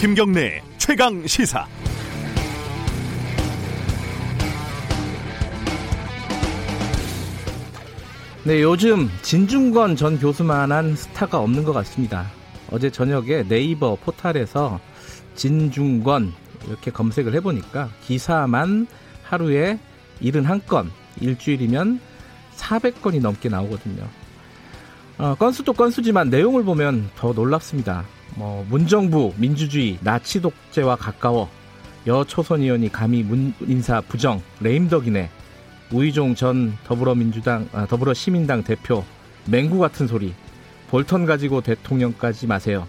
김경래 최강 시사. 네, 요즘 진중권 전 교수만한 스타가 없는 것 같습니다. 어제 저녁에 네이버 포탈에서 진중권 이렇게 검색을 해보니까 기사만 하루에 71건, 일주일이면 400건이 넘게 나오거든요. 어, 건수도 건수지만 내용을 보면 더 놀랍습니다. 뭐 문정부 민주주의 나치 독재와 가까워 여 초선 의원이 감히 문 인사 부정 레임덕이네 우이종 전 더불어민주당 아, 더불어 시민당 대표 맹구 같은 소리 볼턴 가지고 대통령까지 마세요.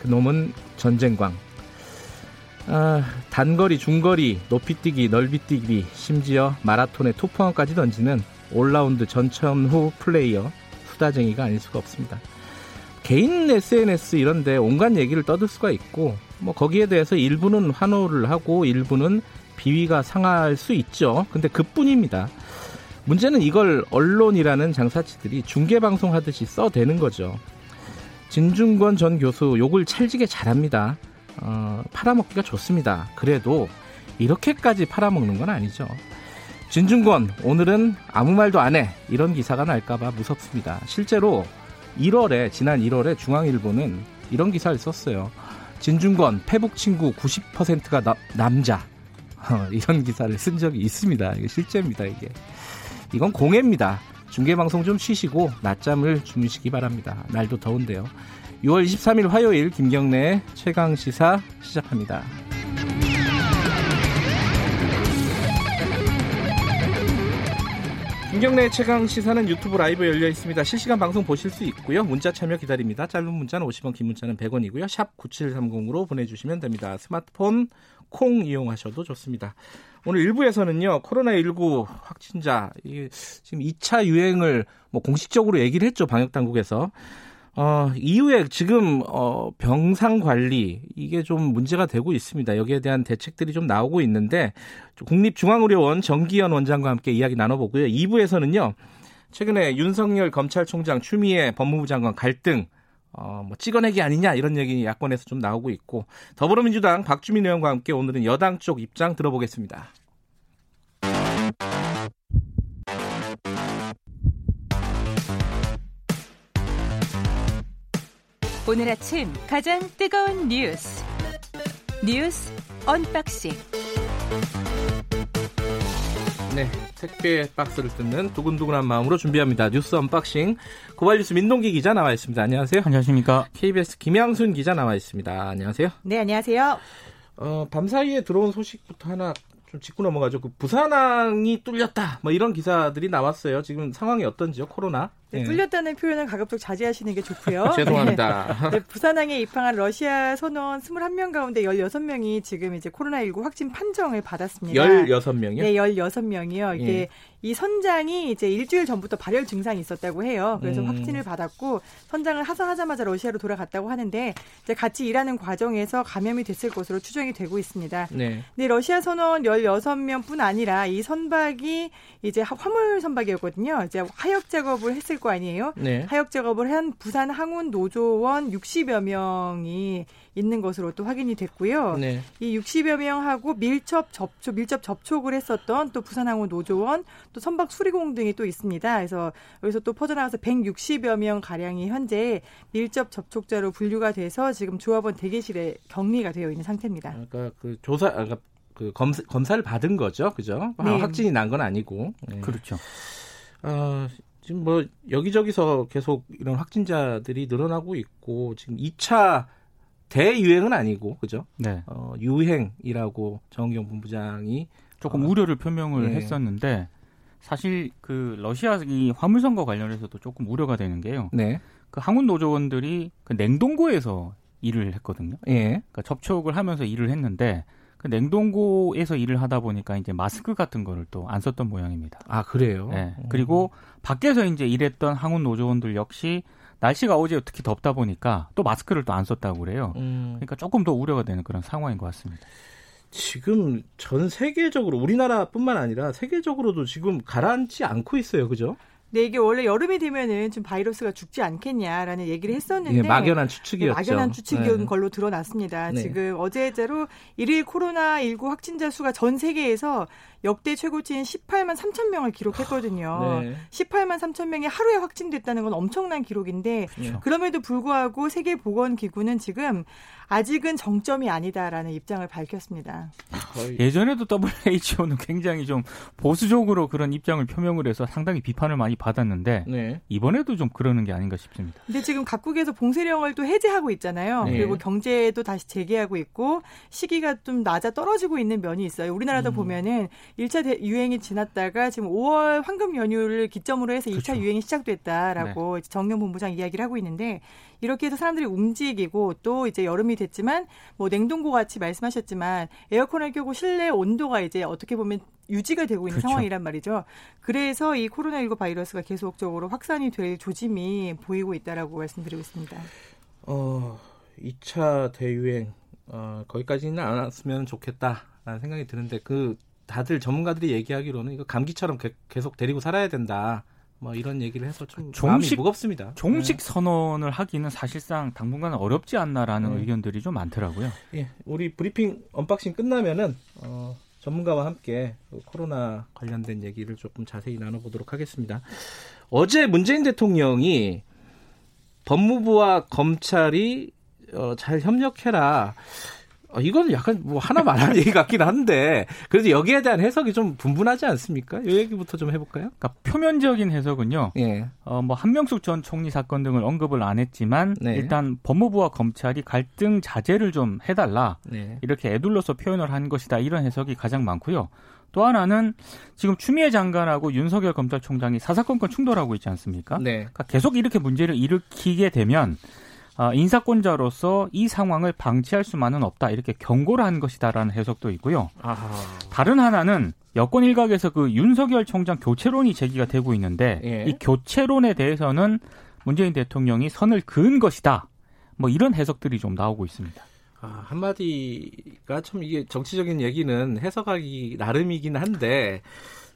그 놈은 전쟁광. 아, 단거리, 중거리, 높이뛰기, 넓이뛰기, 심지어 마라톤의 투포함까지 던지는 올라운드 전천후 플레이어 수다쟁이가 아닐 수가 없습니다. 개인 SNS 이런데 온갖 얘기를 떠들 수가 있고 뭐 거기에 대해서 일부는 환호를 하고 일부는 비위가 상할 수 있죠. 근데 그뿐입니다. 문제는 이걸 언론이라는 장사치들이 중계 방송 하듯이 써대는 거죠. 진중권 전 교수 욕을 찰지게 잘합니다. 어, 팔아먹기가 좋습니다. 그래도 이렇게까지 팔아먹는 건 아니죠. 진중권 오늘은 아무 말도 안 해. 이런 기사가 날까봐 무섭습니다. 실제로 1월에 지난 1월에 중앙일보는 이런 기사를 썼어요. 진중권 페북 친구 90%가 나, 남자 어, 이런 기사를 쓴 적이 있습니다. 이게 실제입니다. 이게 이건 공해입니다. 중계방송 좀 쉬시고 낮잠을 주무시기 바랍니다. 날도 더운데요. 6월 23일 화요일 김경래 최강 시사 시작합니다. 김경래 최강 시사는 유튜브 라이브 열려 있습니다. 실시간 방송 보실 수 있고요. 문자 참여 기다립니다. 짧은 문자는 50원, 긴 문자는 100원이고요. 샵 9730으로 보내주시면 됩니다. 스마트폰 콩 이용하셔도 좋습니다. 오늘 1부에서는요, 코로나19 확진자, 지금 2차 유행을 뭐 공식적으로 얘기를 했죠, 방역 당국에서. 어, 이후에 지금, 어, 병상 관리, 이게 좀 문제가 되고 있습니다. 여기에 대한 대책들이 좀 나오고 있는데, 국립중앙의료원 정기현 원장과 함께 이야기 나눠보고요. 2부에서는요, 최근에 윤석열 검찰총장 추미애 법무부 장관 갈등, 어, 뭐 찍어내기 아니냐 이런 얘기 야권에서 좀 나오고 있고 더불어민주당 박주민 의원과 함께 오늘은 여당 쪽 입장 들어보겠습니다. 오늘 아침 가장 뜨거운 뉴스 뉴스 unboxing 네, 택배 박스를 뜯는 두근두근한 마음으로 준비합니다. 뉴스 unboxing 고발뉴스 민동기 기자 나와 있습니다. 안녕하세요. 안녕하십니까. KBS 김양순 기자 나와 있습니다. 안녕하세요. 네, 안녕하세요. 어, 밤사이에 들어온 소식부터 하나 좀 짚고 넘어가죠. 그 부산항이 뚫렸다. 뭐 이런 기사들이 나왔어요. 지금 상황이 어떤지요? 코로나? 네, 네. 뚫렸다는 표현은 가급적 자제하시는 게 좋고요. 죄송합니다. 네, 부산항에 입항한 러시아 선원 21명 가운데 16명이 지금 이제 코로나19 확진 판정을 받았습니다. 16명이요? 네, 16명이요. 이게 예. 이 선장이 이제 일주일 전부터 발열 증상이 있었다고 해요. 그래서 음. 확진을 받았고 선장을 하사하자마자 러시아로 돌아갔다고 하는데 이제 같이 일하는 과정에서 감염이 됐을 것으로 추정이 되고 있습니다. 네. 근데 러시아 선원 16명뿐 아니라 이 선박이 이제 화물 선박이었거든요. 이제 하역 작업을 했을 거 아니에요. 네. 하역 작업을 한 부산 항운 노조원 60여 명이 있는 것으로 또 확인이 됐고요. 네. 이 60여 명하고 밀접 접촉, 밀접 접촉을 했었던 또 부산항공 노조원, 또 선박 수리공 등이 또 있습니다. 그래서 여기서 또 퍼져나가서 160여 명 가량이 현재 밀접 접촉자로 분류가 돼서 지금 조합원 대기실에 격리가 되어 있는 상태입니다. 그러니까 그 조사, 그러니까 그 검, 검사를 받은 거죠, 그죠? 네. 확진이 난 건 아니고. 네. 그렇죠. 어, 지금 뭐 여기저기서 계속 이런 확진자들이 늘어나고 있고 지금 2차 대유행은 아니고 그죠? 네. 어, 유행이라고 정경 본부장이 조금 어, 우려를 표명을 네. 했었는데 사실 그 러시아 이 화물 선거 관련해서도 조금 우려가 되는 게요. 네. 그 항운 노조원들이 그 냉동고에서 일을 했거든요. 예. 그러니까 접촉을 하면서 일을 했는데 그 냉동고에서 일을 하다 보니까 이제 마스크 같은 거를 또 안 썼던 모양입니다. 아 그래요? 네. 그리고 밖에서 이제 일했던 항운 노조원들 역시 날씨가 어제 특히 덥다 보니까 또 마스크를 또 안 썼다고 그래요. 음. 그러니까 조금 더 우려가 되는 그런 상황인 것 같습니다. 지금 전 세계적으로 우리나라뿐만 아니라 세계적으로도 지금 가라앉지 않고 있어요, 그죠? 네, 이게 원래 여름이 되면은 좀 바이러스가 죽지 않겠냐라는 얘기를 했었는데 예, 막연한 추측이었죠. 네, 막연한 추측인 네. 걸로 드러났습니다. 네. 지금 어제자로 일일 코로나 19 확진자 수가 전 세계에서 역대 최고치인 18만 3천 명을 기록했거든요. 네. 18만 3천 명이 하루에 확진됐다는 건 엄청난 기록인데 그렇죠. 그럼에도 불구하고 세계 보건 기구는 지금 아직은 정점이 아니다라는 입장을 밝혔습니다. 예전에도 WHO는 굉장히 좀 보수적으로 그런 입장을 표명을 해서 상당히 비판을 많이 받았는데 네. 이번에도 좀 그러는 게 아닌가 싶습니다. 근데 지금 각국에서 봉쇄령을 또 해제하고 있잖아요. 네. 그리고 경제도 다시 재개하고 있고 시기가 좀 낮아 떨어지고 있는 면이 있어요. 우리나라도 음. 보면은 1차 유행이 지났다가 지금 5월 황금 연휴를 기점으로 해서 2차 그렇죠. 유행이 시작됐다라고 네. 정경 본부장 이야기를 하고 있는데 이렇게 해서 사람들이 움직이고 또 이제 여름이 됐지만 뭐 냉동고 같이 말씀하셨지만 에어컨을 켜고 실내 온도가 이제 어떻게 보면 유지가 되고 있는 그렇죠. 상황이란 말이죠. 그래서 이 코로나19 바이러스가 계속적으로 확산이 될 조짐이 보이고 있다라고 말씀드리고 있습니다. 어, 2차 대유행 어, 거기까지는 안 왔으면 좋겠다라는 생각이 드는데 그 다들 전문가들이 얘기하기로는 이거 감기처럼 게, 계속 데리고 살아야 된다. 뭐 이런 얘기를 해서 좀 종식 무겁습니다. 종식 네. 선언을 하기는 사실상 당분간은 어렵지 않나라는 네. 의견들이 좀 많더라고요. 예, 우리 브리핑 unboxing 끝나면은 어, 전문가와 함께 그 코로나 관련된 얘기를 조금 자세히 나눠보도록 하겠습니다. 어제 문재인 대통령이 법무부와 검찰이 어, 잘 협력해라. 어, 이건 약간 뭐 하나 마나 한 얘기 같긴 한데 그래도 여기에 대한 해석이 좀 분분하지 않습니까? 이 얘기부터 좀 해볼까요? 그러니까 표면적인 해석은요. 예. 어, 뭐 한명숙 전 총리 사건 등을 언급을 안 했지만 네. 일단 법무부와 검찰이 갈등 자제를 좀 해달라 네. 이렇게 애둘러서 표현을 한 것이다 이런 해석이 가장 많고요. 또 하나는 지금 추미애 장관하고 윤석열 검찰총장이 사사건건 충돌하고 있지 않습니까? 네. 그러니까 계속 이렇게 문제를 일으키게 되면 어, 인사권자로서 이 상황을 방치할 수만은 없다 이렇게 경고를 한 것이다라는 해석도 있고요. 아하. 다른 하나는 여권 일각에서 그 윤석열 총장 교체론이 제기가 되고 있는데 예. 이 교체론에 대해서는 문재인 대통령이 선을 그은 것이다. 뭐 이런 해석들이 좀 나오고 있습니다. 아, 한마디가 참 이게 정치적인 얘기는 해석하기 나름이긴 한데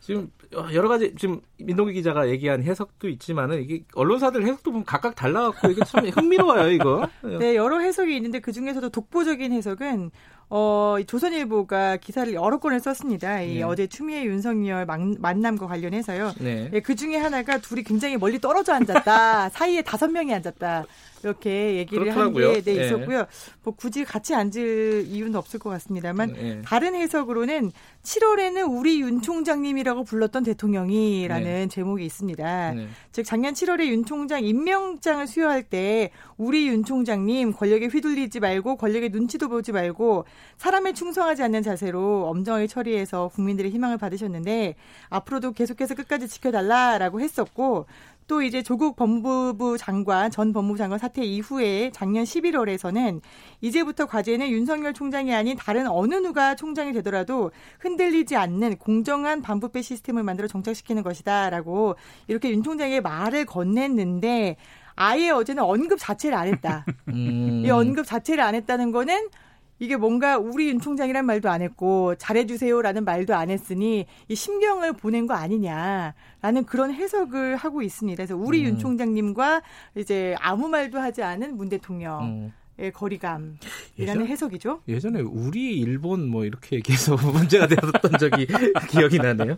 지금 여러 가지 지금 민동기 기자가 얘기한 해석도 있지만은 이게 언론사들 해석도 보면 각각 달라갖고 이게 참 흥미로워요 이거. 네 여러 해석이 있는데 그 중에서도 독보적인 해석은 어, 조선일보가 기사를 여러 건을 썼습니다. 이 네. 어제 추미애 윤석열 만남과 관련해서요. 네. 네, 그 중에 하나가 둘이 굉장히 멀리 떨어져 앉았다. 사이에 다섯 명이 앉았다. 이렇게 얘기를 한게 네, 네, 있었고요. 뭐 굳이 같이 앉을 이유는 없을 것 같습니다만 네. 다른 해석으로는 7월에는 우리 윤 총장님이라고 불렀던 대통령이라는 네. 제목이 있습니다. 네. 즉 작년 7월에 윤 총장 임명장을 수여할 때 우리 윤 총장님 권력에 휘둘리지 말고 권력의 눈치도 보지 말고 사람에 충성하지 않는 자세로 엄정하게 처리해서 국민들의 희망을 받으셨는데 앞으로도 계속해서 끝까지 지켜달라라고 했었고 또 이제 조국 법무부 장관 전 법무부 장관 사태 이후에 작년 11월에서는 이제부터 과제는 윤석열 총장이 아닌 다른 어느 누가 총장이 되더라도 흔들리지 않는 공정한 반부패 시스템을 만들어 정착시키는 것이다라고 이렇게 윤 총장의 말을 건넸는데 아예 어제는 언급 자체를 안 했다. 음. 이 언급 자체를 안 했다는 거는 이게 뭔가 우리 윤 총장이란 말도 안 했고 잘해주세요라는 말도 안 했으니 이 심경을 보낸 거 아니냐라는 그런 해석을 하고 있습니다. 그래서 우리 음. 윤 총장님과 이제 아무 말도 하지 않은 문 대통령. 음. 의 거리감이라는 예전, 해석이죠. 예전에 우리 일본 뭐 이렇게 얘기해서 문제가 되었던 적이 기억이 나네요.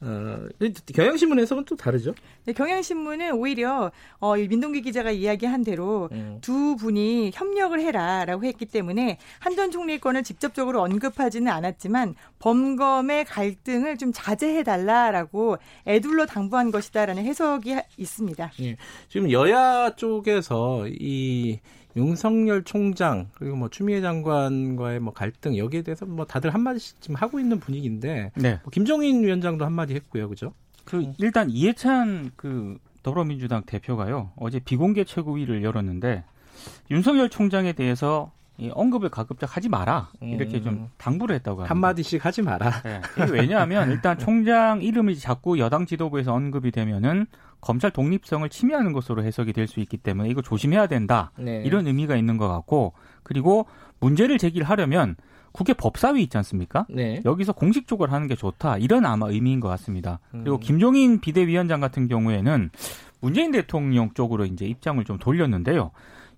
어, 경향신문 해석은 또 다르죠? 네, 경향신문은 오히려 어, 민동기 기자가 이야기한 대로 음. 두 분이 협력을 해라라고 했기 때문에 한전 총리 건을 직접적으로 언급하지는 않았지만 범검의 갈등을 좀 자제해 달라라고 애둘러 당부한 것이다라는 해석이 있습니다. 예, 지금 여야 쪽에서 이 윤석열 총장 그리고 뭐 추미애 장관과의 뭐 갈등 여기에 대해서 뭐 다들 한마디씩 지금 하고 있는 분위기인데 네. 뭐 김종인 위원장도 한마디 했고요, 그죠? 그 일단 이해찬 그 더불어민주당 대표가요 어제 비공개 최고위를 열었는데 윤석열 총장에 대해서 이 언급을 가급적 하지 마라 이렇게 음. 좀 당부를 했다고 합니다. 한 마디씩 하지 마라. 네. 왜냐하면 일단 총장 이름이 자꾸 여당 지도부에서 언급이 되면은 검찰 독립성을 침해하는 것으로 해석이 될 수 있기 때문에 이거 조심해야 된다 네. 이런 의미가 있는 것 같고 그리고 문제를 제기하려면 국회 법사위 있지 않습니까? 네. 여기서 공식적으로 하는 게 좋다. 이런 아마 의미인 것 같습니다. 그리고 음. 김종인 비대위원장 같은 경우에는 문재인 대통령 쪽으로 이제 입장을 좀 돌렸는데요.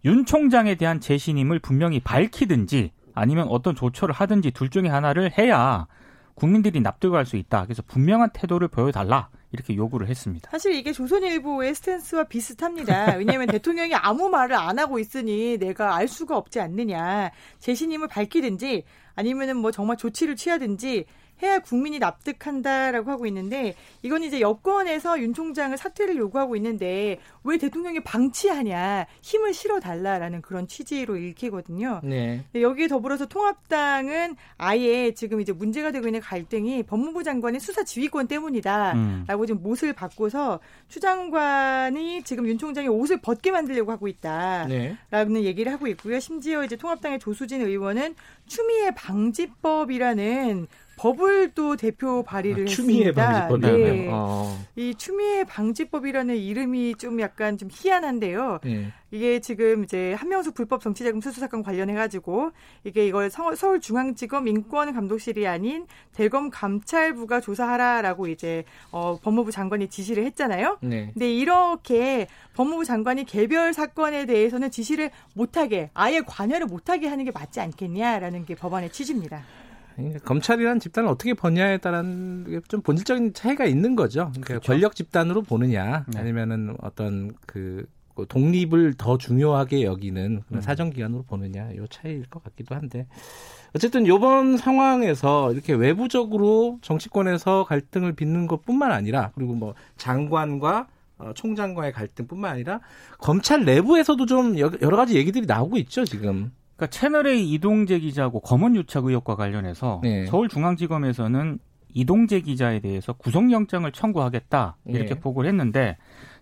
윤 총장에 대한 재신임을 분명히 밝히든지 아니면 어떤 조처를 하든지 둘 중에 하나를 해야 국민들이 납득할 수 있다. 그래서 분명한 태도를 보여달라. 이렇게 요구를 했습니다. 사실 이게 조선일보의 스탠스와 비슷합니다. 왜냐하면 대통령이 아무 말을 안 하고 있으니 내가 알 수가 없지 않느냐. 재신임을 밝히든지 아니면은 뭐 정말 조치를 취하든지 해야 국민이 납득한다라고 하고 있는데 이건 이제 여권에서 윤 총장을 사퇴를 요구하고 있는데 왜 대통령이 방치하냐 힘을 실어 달라라는 그런 취지로 읽히거든요. 네. 여기에 더불어서 통합당은 아예 지금 이제 문제가 되고 있는 갈등이 법무부 장관의 수사 지휘권 때문이다라고 음. 지금 못을 바꿔서 추 장관이 지금 윤 총장이 옷을 벗게 만들려고 하고 있다라는 네. 얘기를 하고 있고요. 심지어 이제 통합당의 조수진 의원은 추미애 방지법이라는 법을 또 대표 발의를 아, 추미애 했습니다. 방지법 네. 어. 이 추미애 방지법이라는 이름이 좀 약간 좀 희한한데요. 네. 이게 지금 이제 한명수 불법 정치자금 수수 사건 관련해 가지고 이게 이걸 서울 중앙지검 인권감독실이 아닌 대검 감찰부가 조사하라라고 이제 어, 법무부 장관이 지시를 했잖아요. 네. 근데 이렇게 법무부 장관이 개별 사건에 대해서는 지시를 못하게 아예 관여를 못하게 하는 게 맞지 않겠냐라는 게 법안의 취지입니다. 검찰이란 집단을 어떻게 보냐에 따른 좀 본질적인 차이가 있는 거죠. 그러니까 그렇죠. 권력 집단으로 보느냐, 네. 아니면은 어떤 그 독립을 더 중요하게 여기는 그런 음. 사정기관으로 보느냐, 요 차이일 것 같기도 한데. 어쨌든 요번 상황에서 이렇게 외부적으로 정치권에서 갈등을 빚는 것 뿐만 아니라, 그리고 뭐 장관과 어, 총장과의 갈등뿐만 아니라 검찰 내부에서도 좀 여러 가지 얘기들이 나오고 있죠, 지금. 그러니까 채널A 이동재 기자하고 검언 유착 의혹과 관련해서 네. 서울중앙지검에서는 이동재 기자에 대해서 구속영장을 청구하겠다 이렇게 네. 보고를 했는데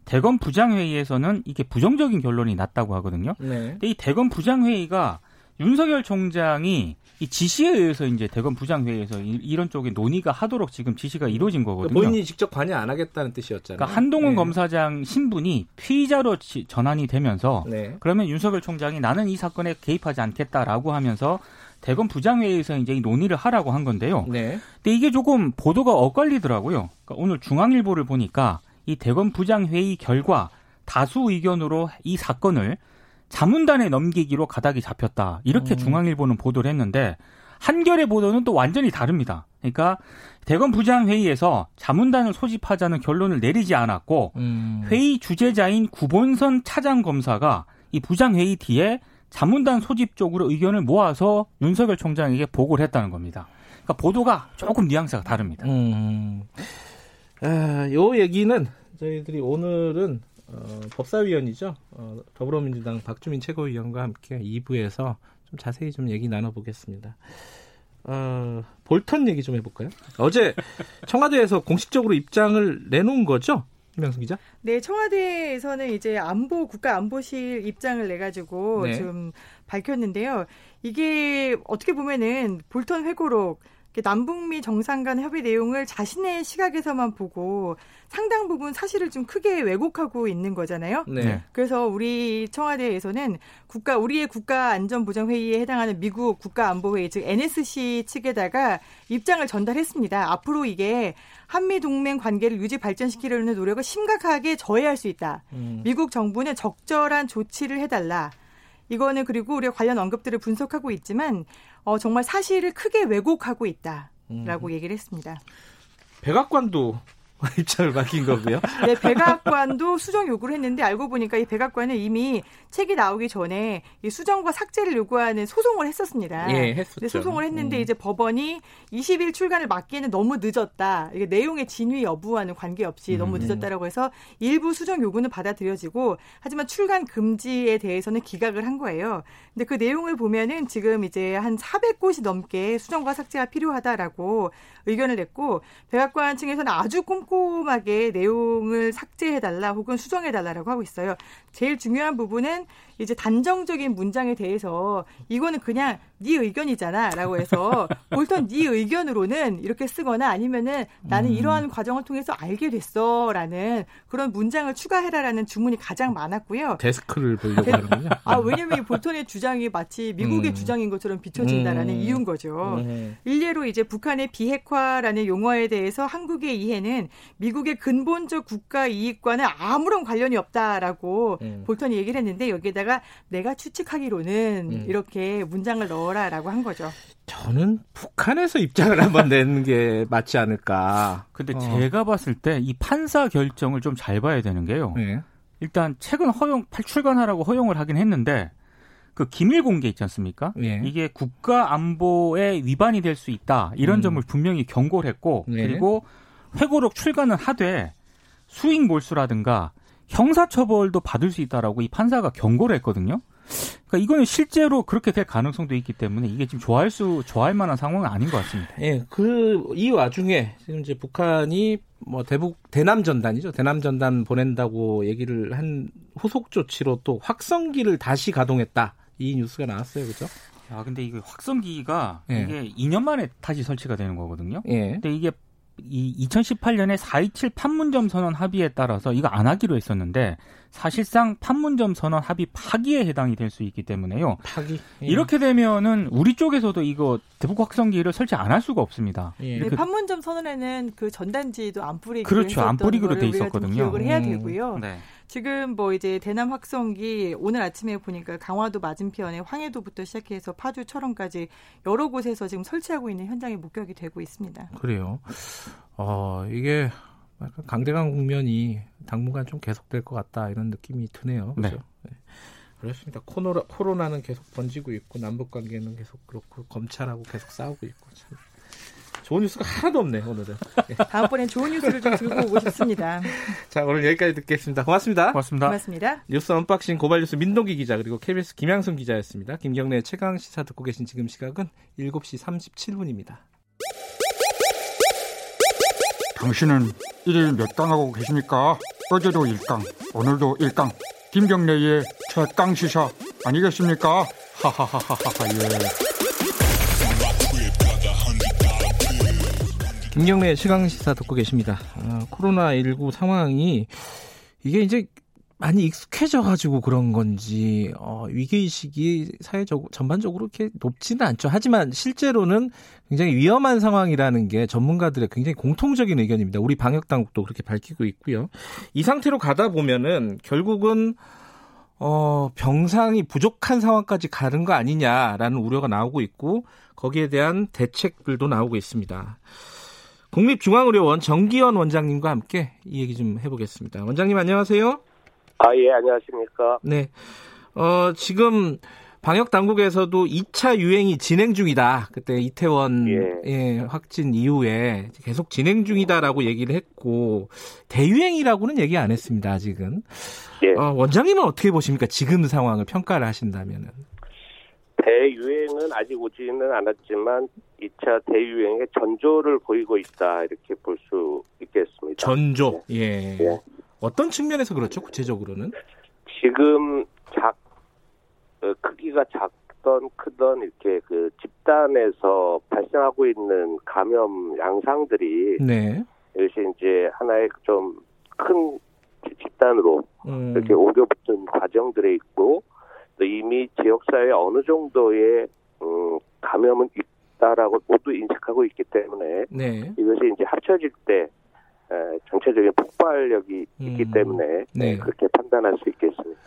대검 부장회의에서는 이게 부정적인 결론이 났다고 하거든요. 네. 근데 이 대검 부장회의가 윤석열 총장이 이 지시에 의해서 이제 대검 부장회의에서 이, 런 쪽에 논의가 하도록 지금 지시가 이루어진 거거든요. 본인이 직접 관여 안 하겠다는 뜻이었잖아요. 그러니까 한동훈 네. 검사장 신분이 피의자로 지, 전환이 되면서 네. 그러면 윤석열 총장이 나는 이 사건에 개입하지 않겠다라고 하면서 대검 부장회의에서 이제 논의를 하라고 한 건데요. 네. 근데 이게 조금 보도가 엇갈리더라고요. 그러니까 오늘 중앙일보를 보니까 이 대검 부장회의 결과 다수 의견으로 이 사건을 자문단에 넘기기로 가닥이 잡혔다. 이렇게 음. 중앙일보는 보도를 했는데 한겨레 보도는 또 완전히 다릅니다. 그러니까 대검 부장 회의에서 자문단을 소집하자는 결론을 내리지 않았고 음. 회의 주재자인 구본선 차장 검사가 이 부장 회의 뒤에 자문단 소집 쪽으로 의견을 모아서 윤석열 총장에게 보고를 했다는 겁니다. 그러니까 보도가 조금 뉘앙스가 다릅니다. 음. 아, 요 얘기는 저희들이 오늘은 어, 법사위원이죠. 어, 더불어민주당 박주민 최고위원과 함께 2부에서 좀 자세히 좀 얘기 나눠보겠습니다. 어, 볼턴 얘기 좀 해볼까요? 어제 청와대에서 공식적으로 입장을 내놓은 거죠? 김명수 기자? 네, 청와대에서는 이제 안보 국가 안보실 입장을 내 가지고 네. 지금 밝혔는데요. 이게 어떻게 보면은 볼턴 회고록 남북미 정상 간 협의 내용을 자신의 시각에서만 보고 상당 부분 사실을 좀 크게 왜곡하고 있는 거잖아요. 네. 그래서 우리 청와대에서는 국가 우리의 국가 안전보장 회의에 해당하는 미국 국가 안보 회의 즉 NSC 측에다가 입장을 전달했습니다. 앞으로 이게 한미 동맹 관계를 유지 발전시키려는 노력을 심각하게 저해할 수 있다. 음. 미국 정부는 적절한 조치를 해달라. 이거는 그리고 우리가 관련 언급들을 분석하고 있지만 어, 정말 사실을 크게 왜곡하고 있다라고 음. 얘기를 했습니다. 백악관도 입장을 밝힌 거고요. 네, 백악관도 수정 요구를 했는데 알고 보니까 이 백악관은 이미 책이 나오기 전에 이 수정과 삭제를 요구하는 소송을 했었습니다. 예, 했었죠. 소송을 했는데 음. 이제 법원이 20일 출간을 막기에는 너무 늦었다. 이게 내용의 진위 여부와는 관계없이 너무 음. 늦었다라고 해서 일부 수정 요구는 받아들여지고 하지만 출간 금지에 대해서는 기각을 한 거예요. 근데 그 내용을 보면은 지금 이제 한 400곳이 넘게 수정과 삭제가 필요하다라고 의견을 냈고 백악관 층에서는 아주 꼼꼼 하게 내용을 삭제해달라 혹은 수정해달라라고 하고 있어요. 제일 중요한 부분은 이제 단정적인 문장에 대해서 이거는 그냥 네 의견이잖아라고 해서 볼턴 네 의견으로는 이렇게 쓰거나 아니면은 나는 음. 이러한 과정을 통해서 알게 됐어라는 그런 문장을 추가해라라는 주문이 가장 많았고요. 데스크를 보려고 하는군요. 아 왜냐면 이 볼턴의 주장이 마치 미국의 음. 주장인 것처럼 비춰진다라는 음. 이유인 거죠. 음. 일례로 이제 북한의 비핵화라는 용어에 대해서 한국의 이해는 미국의 근본적 국가 이익과는 아무런 관련이 없다라고 음. 볼턴이 얘기를 했는데 여기에다 가 내가 추측하기로는 음. 이렇게 문장을 넣어라라고 한 거죠. 저는 북한에서 입장을 한번 내는 게 맞지 않을까. 근데 어. 제가 봤을 때 이 판사 결정을 좀 잘 봐야 되는 게요. 네. 일단 최근 허용 팔출간하라고 허용을 하긴 했는데 그 기밀 공개 있지 않습니까? 예. 이게 국가 안보에 위반이 될 수 있다 이런 음. 점을 분명히 경고를 했고 예. 그리고 회고록 출간은 하되 수익 몰수라든가 형사처벌도 받을 수 있다라고 이 판사가 경고를 했거든요. 그러니까 이거는 실제로 그렇게 될 가능성도 있기 때문에 이게 지금 좋아할 수 좋아할 만한 상황은 아닌 것 같습니다. 예, 그 이 와중에 지금 이제 북한이 뭐 대북 대남 전단이죠. 대남 전단 보낸다고 얘기를 한 후속 조치로 또 확성기를 다시 가동했다. 이 뉴스가 나왔어요. 그죠? 아, 근데 이게 확성기가 예. 이게 2년 만에 다시 설치가 되는 거거든요. 예. 근데 이게 이 2018년에 427 판문점 선언 합의에 따라서 이거 안 하기로 했었는데 사실상 판문점 선언 합의 파기에 해당이 될 수 있기 때문에요. 파기. 예. 이렇게 되면은 우리 쪽에서도 이거 대북 확성기를 설치 안 할 수가 없습니다. 예. 네, 판문점 선언에는 그 전단지도 안 뿌리기로 그렇죠. 안 뿌리기로 돼 있었거든요. 기억을 해야 음. 되고요. 네. 지금 뭐 이제 대남 확성기 오늘 아침에 보니까 강화도 맞은편에 황해도부터 시작해서 파주 철원까지 여러 곳에서 지금 설치하고 있는 현장에 목격이 되고 있습니다. 그래요. 어, 이게 약간 강대강 국면이 당분간 좀 계속될 것 같다 이런 느낌이 드네요. 그렇죠? 네. 네. 그렇습니다. 코로나, 코로나는 계속 번지고 있고 남북 관계는 계속 그렇고 검찰하고 계속 싸우고 있고 참 좋은 뉴스가 하나도 없네 오늘은. 네. 다음번엔 좋은 뉴스를 좀 들고 오고 싶습니다. 자 오늘 여기까지 듣겠습니다. 고맙습니다. 고맙습니다. 고맙습니다. 뉴스 unboxing 고발뉴스 민동기 기자 그리고 KBS 김양순 기자였습니다. 김경래 최강 시사 듣고 계신 지금 시각은 7시 37분입니다. 당신은 일일 몇 강하고 계십니까? 어제도 1강, 오늘도 1강. 김경래의 최강 시사 아니겠습니까? 하하하하하 예. 김경래 시강 시사 듣고 계십니다. 아, 코로나 19 상황이 이게 이제 많이 익숙해져 가지고 그런 건지 어, 위기의식이 사회적 전반적으로 이렇게 높지는 않죠. 하지만 실제로는 굉장히 위험한 상황이라는 게 전문가들의 굉장히 공통적인 의견입니다. 우리 방역 당국도 그렇게 밝히고 있고요. 이 상태로 가다 보면은 결국은 어, 병상이 부족한 상황까지 가는 거 아니냐라는 우려가 나오고 있고 거기에 대한 대책들도 나오고 있습니다. 국립중앙의료원 정기현 원장님과 함께 이 얘기 좀 해보겠습니다. 원장님 안녕하세요. 아, 예, 안녕하십니까. 네. 어, 지금 방역 당국에서도 2차 유행이 진행 중이다. 그때 이태원 예. 예, 확진 이후에 계속 진행 중이다라고 얘기를 했고 대유행이라고는 얘기 안 했습니다. 아직은. 예. 어, 원장님은 어떻게 보십니까? 지금 상황을 평가를 하신다면은. 대유행은 아직 오지는 않았지만 2차 대유행의 전조를 보이고 있다 이렇게 볼 수 있겠습니다. 전조. 네. 예. 예. 어떤 측면에서 그렇죠? 구체적으로는? 지금 작 어, 크기가 작던 크던 이렇게 그 집단에서 발생하고 있는 감염 양상들이 네. 이것이 이제 하나의 좀 큰 집단으로 음. 이렇게 오려붙은 과정들에 있고 이미 지역사회에 어느 정도의 음, 감염은 있다라고 모두 인식하고 있기 때문에 네. 이것이 이제 합쳐질 때 에, 전체적인 폭발력이 음. 있기 때문에 네. 그렇게 판단할 수 있겠습니다.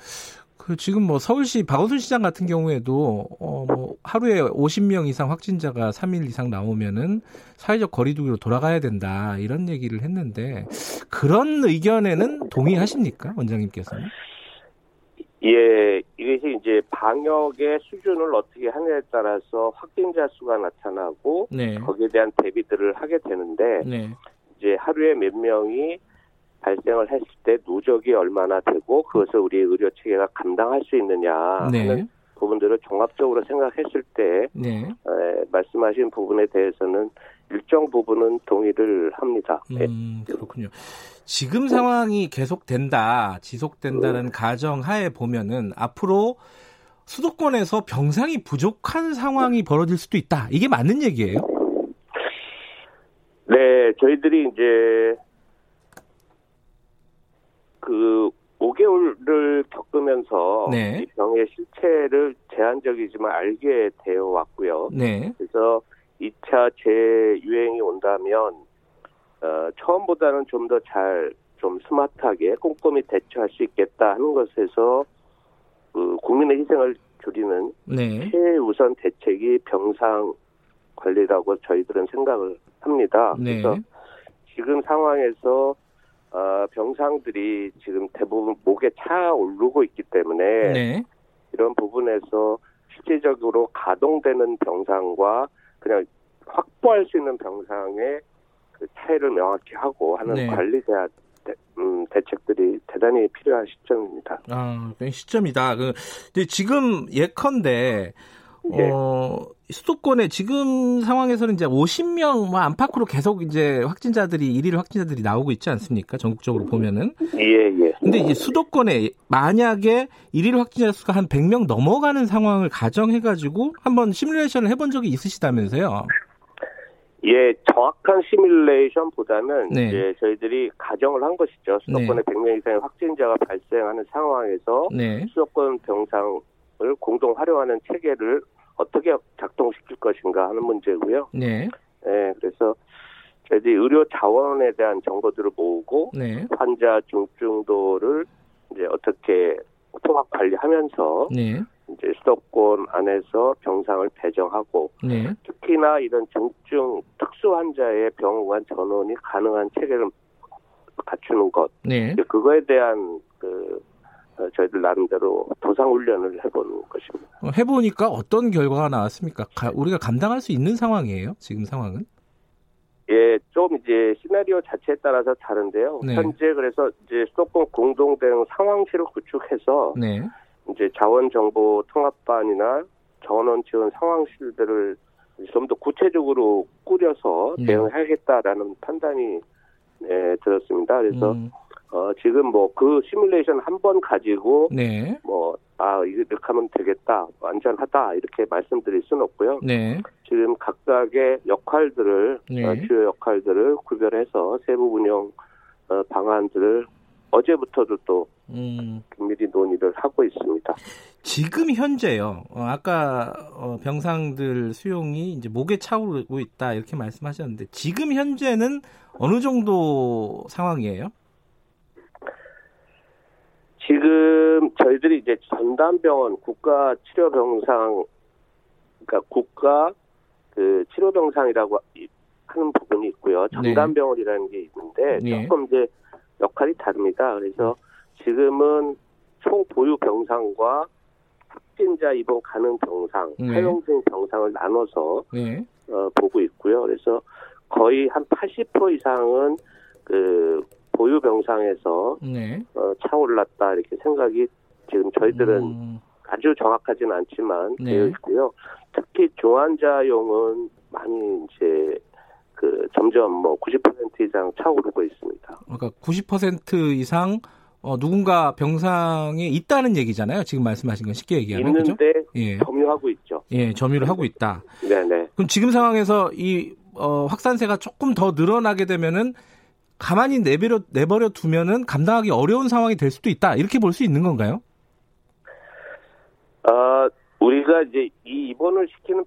그 지금 뭐 서울시 박원순 시장 같은 경우에도 어 뭐 하루에 50명 이상 확진자가 3일 이상 나오면은 사회적 거리두기로 돌아가야 된다 이런 얘기를 했는데 그런 의견에는 동의하십니까 원장님께서는? 예, 이것이 이제 방역의 수준을 어떻게 하냐에 따라서 확진자 수가 나타나고 네. 거기에 대한 대비들을 하게 되는데 네. 이제 하루에 몇 명이 발생을 했을 때 누적이 얼마나 되고 그것을 우리 의료 체계가 감당할 수 있느냐 네. 하는 부분들을 종합적으로 생각했을 때 네. 에, 말씀하신 부분에 대해서는 일정 부분은 동의를 합니다. 음, 그렇군요. 지금 상황이 계속된다, 지속된다는 가정 하에 보면은 앞으로 수도권에서 병상이 부족한 상황이 벌어질 수도 있다. 이게 맞는 얘기예요? 네, 저희들이 이제 그 5개월을 겪으면서 네. 이 병의 실체를 제한적이지만 알게 되어 왔고요. 네. 그래서 2차 재유행이 온다면 어, 처음보다는 좀 더 잘좀 스마트하게 꼼꼼히 대처할 수 있겠다 하는 것에서 그 국민의 희생을 줄이는 네. 최우선 대책이 병상 관리라고 저희들은 생각을 합니다. 네. 그래서 지금 상황에서 어, 병상들이 지금 대부분 목에 차 오르고 있기 때문에 네. 이런 부분에서 실질적으로 가동되는 병상과 그냥 확보할 수 있는 병상의 그 차이를 명확히 하고 하는 네. 관리 대안 음, 대책들이 대단히 필요한 시점입니다. 아, 시점이다. 그, 지금 예컨대 예. 어, 수도권에 지금 상황에서는 이제 50명 뭐 안팎으로 계속 이제 확진자들이 일일 확진자들이 나오고 있지 않습니까? 전국적으로 보면은. 예, 예. 근데 이제 수도권에 만약에 일일 확진자 수가 한 100명 넘어가는 상황을 가정해 가지고 한번 시뮬레이션을 해본 적이 있으시다면서요? 예, 정확한 시뮬레이션보다는 네. 이제 저희들이 가정을 한 것이죠. 수도권에 네. 100명 이상의 확진자가 발생하는 상황에서 네. 수도권 병상 을 공동 활용하는 체계를 어떻게 작동시킬 것인가 하는 문제고요. 네. 네, 그래서 저희들이 의료 자원에 대한 정보들을 모으고 네. 환자 중증도를 이제 어떻게 통합 관리하면서 네. 이제 수도권 안에서 병상을 배정하고 네. 특히나 이런 중증 특수 환자의 병원 전원이 가능한 체계를 갖추는 것 네. 그거에 대한 그 어, 저희들 나름대로 도상 훈련을 해보는 것입니다. 어, 해보니까 어떤 결과가 나왔습니까? 가, 우리가 감당할 수 있는 상황이에요? 지금 상황은? 예, 좀 이제 시나리오 자체에 따라서 다른데요. 네. 현재 그래서 이제 수도권 공동 대응 상황실을 구축해서 네. 이제 자원 정보 통합반이나 전원 지원 상황실들을 좀 더 구체적으로 꾸려서 네. 대응하겠다라는 판단이 네, 들었습니다. 그래서 음. 어, 지금 뭐 그 시뮬레이션 한 번 가지고 네. 뭐 아, 이렇게 하면 되겠다, 안전하다 이렇게 말씀드릴 수는 없고요. 네. 지금 각각의 역할들을 네. 어, 주요 역할들을 구별해서 세부 운영 어, 방안들을 어제부터도 또 음. 긴밀히 논의를 하고 있습니다. 지금 현재요. 어, 아까 어, 병상들 수용이 이제 목에 차오르고 있다 이렇게 말씀하셨는데 지금 현재는 어느 정도 상황이에요? 지금 저희들이 이제 전담병원 국가 치료 병상 그러니까 국가 그 치료 병상이라고 하는 부분이 있고요. 네. 전담병원이라는 게 있는데 네. 조금 이제 역할이 다릅니다. 그래서 지금은 총 보유 병상과 확진자 입원 가능 병상, 네. 사용 중 병상을 나눠서 네. 어, 보고 있고요. 그래서 거의 한 80% 이상은 그 보유 병상에서 네. 어, 차올랐다 이렇게 생각이 지금 저희들은 음. 아주 정확하지는 않지만 네. 되어 있고요. 특히 중환자용은 많이 이제 그 점점 뭐 90% 이상 차오르고 있습니다. 그러니까 90% 이상 어, 누군가 병상에 있다는 얘기잖아요. 지금 말씀하신 건 쉽게 얘기하면 있는데 그죠? 예. 점유하고 있죠. 예, 점유를 하고 있다. 네네. 그럼 지금 상황에서 이 어, 확산세가 조금 더 늘어나게 되면은 가만히 내버려 내버려 두면은 감당하기 어려운 상황이 될 수도 있다. 이렇게 볼 수 있는 건가요? 어, 우리가 이제 이 입원을 시키는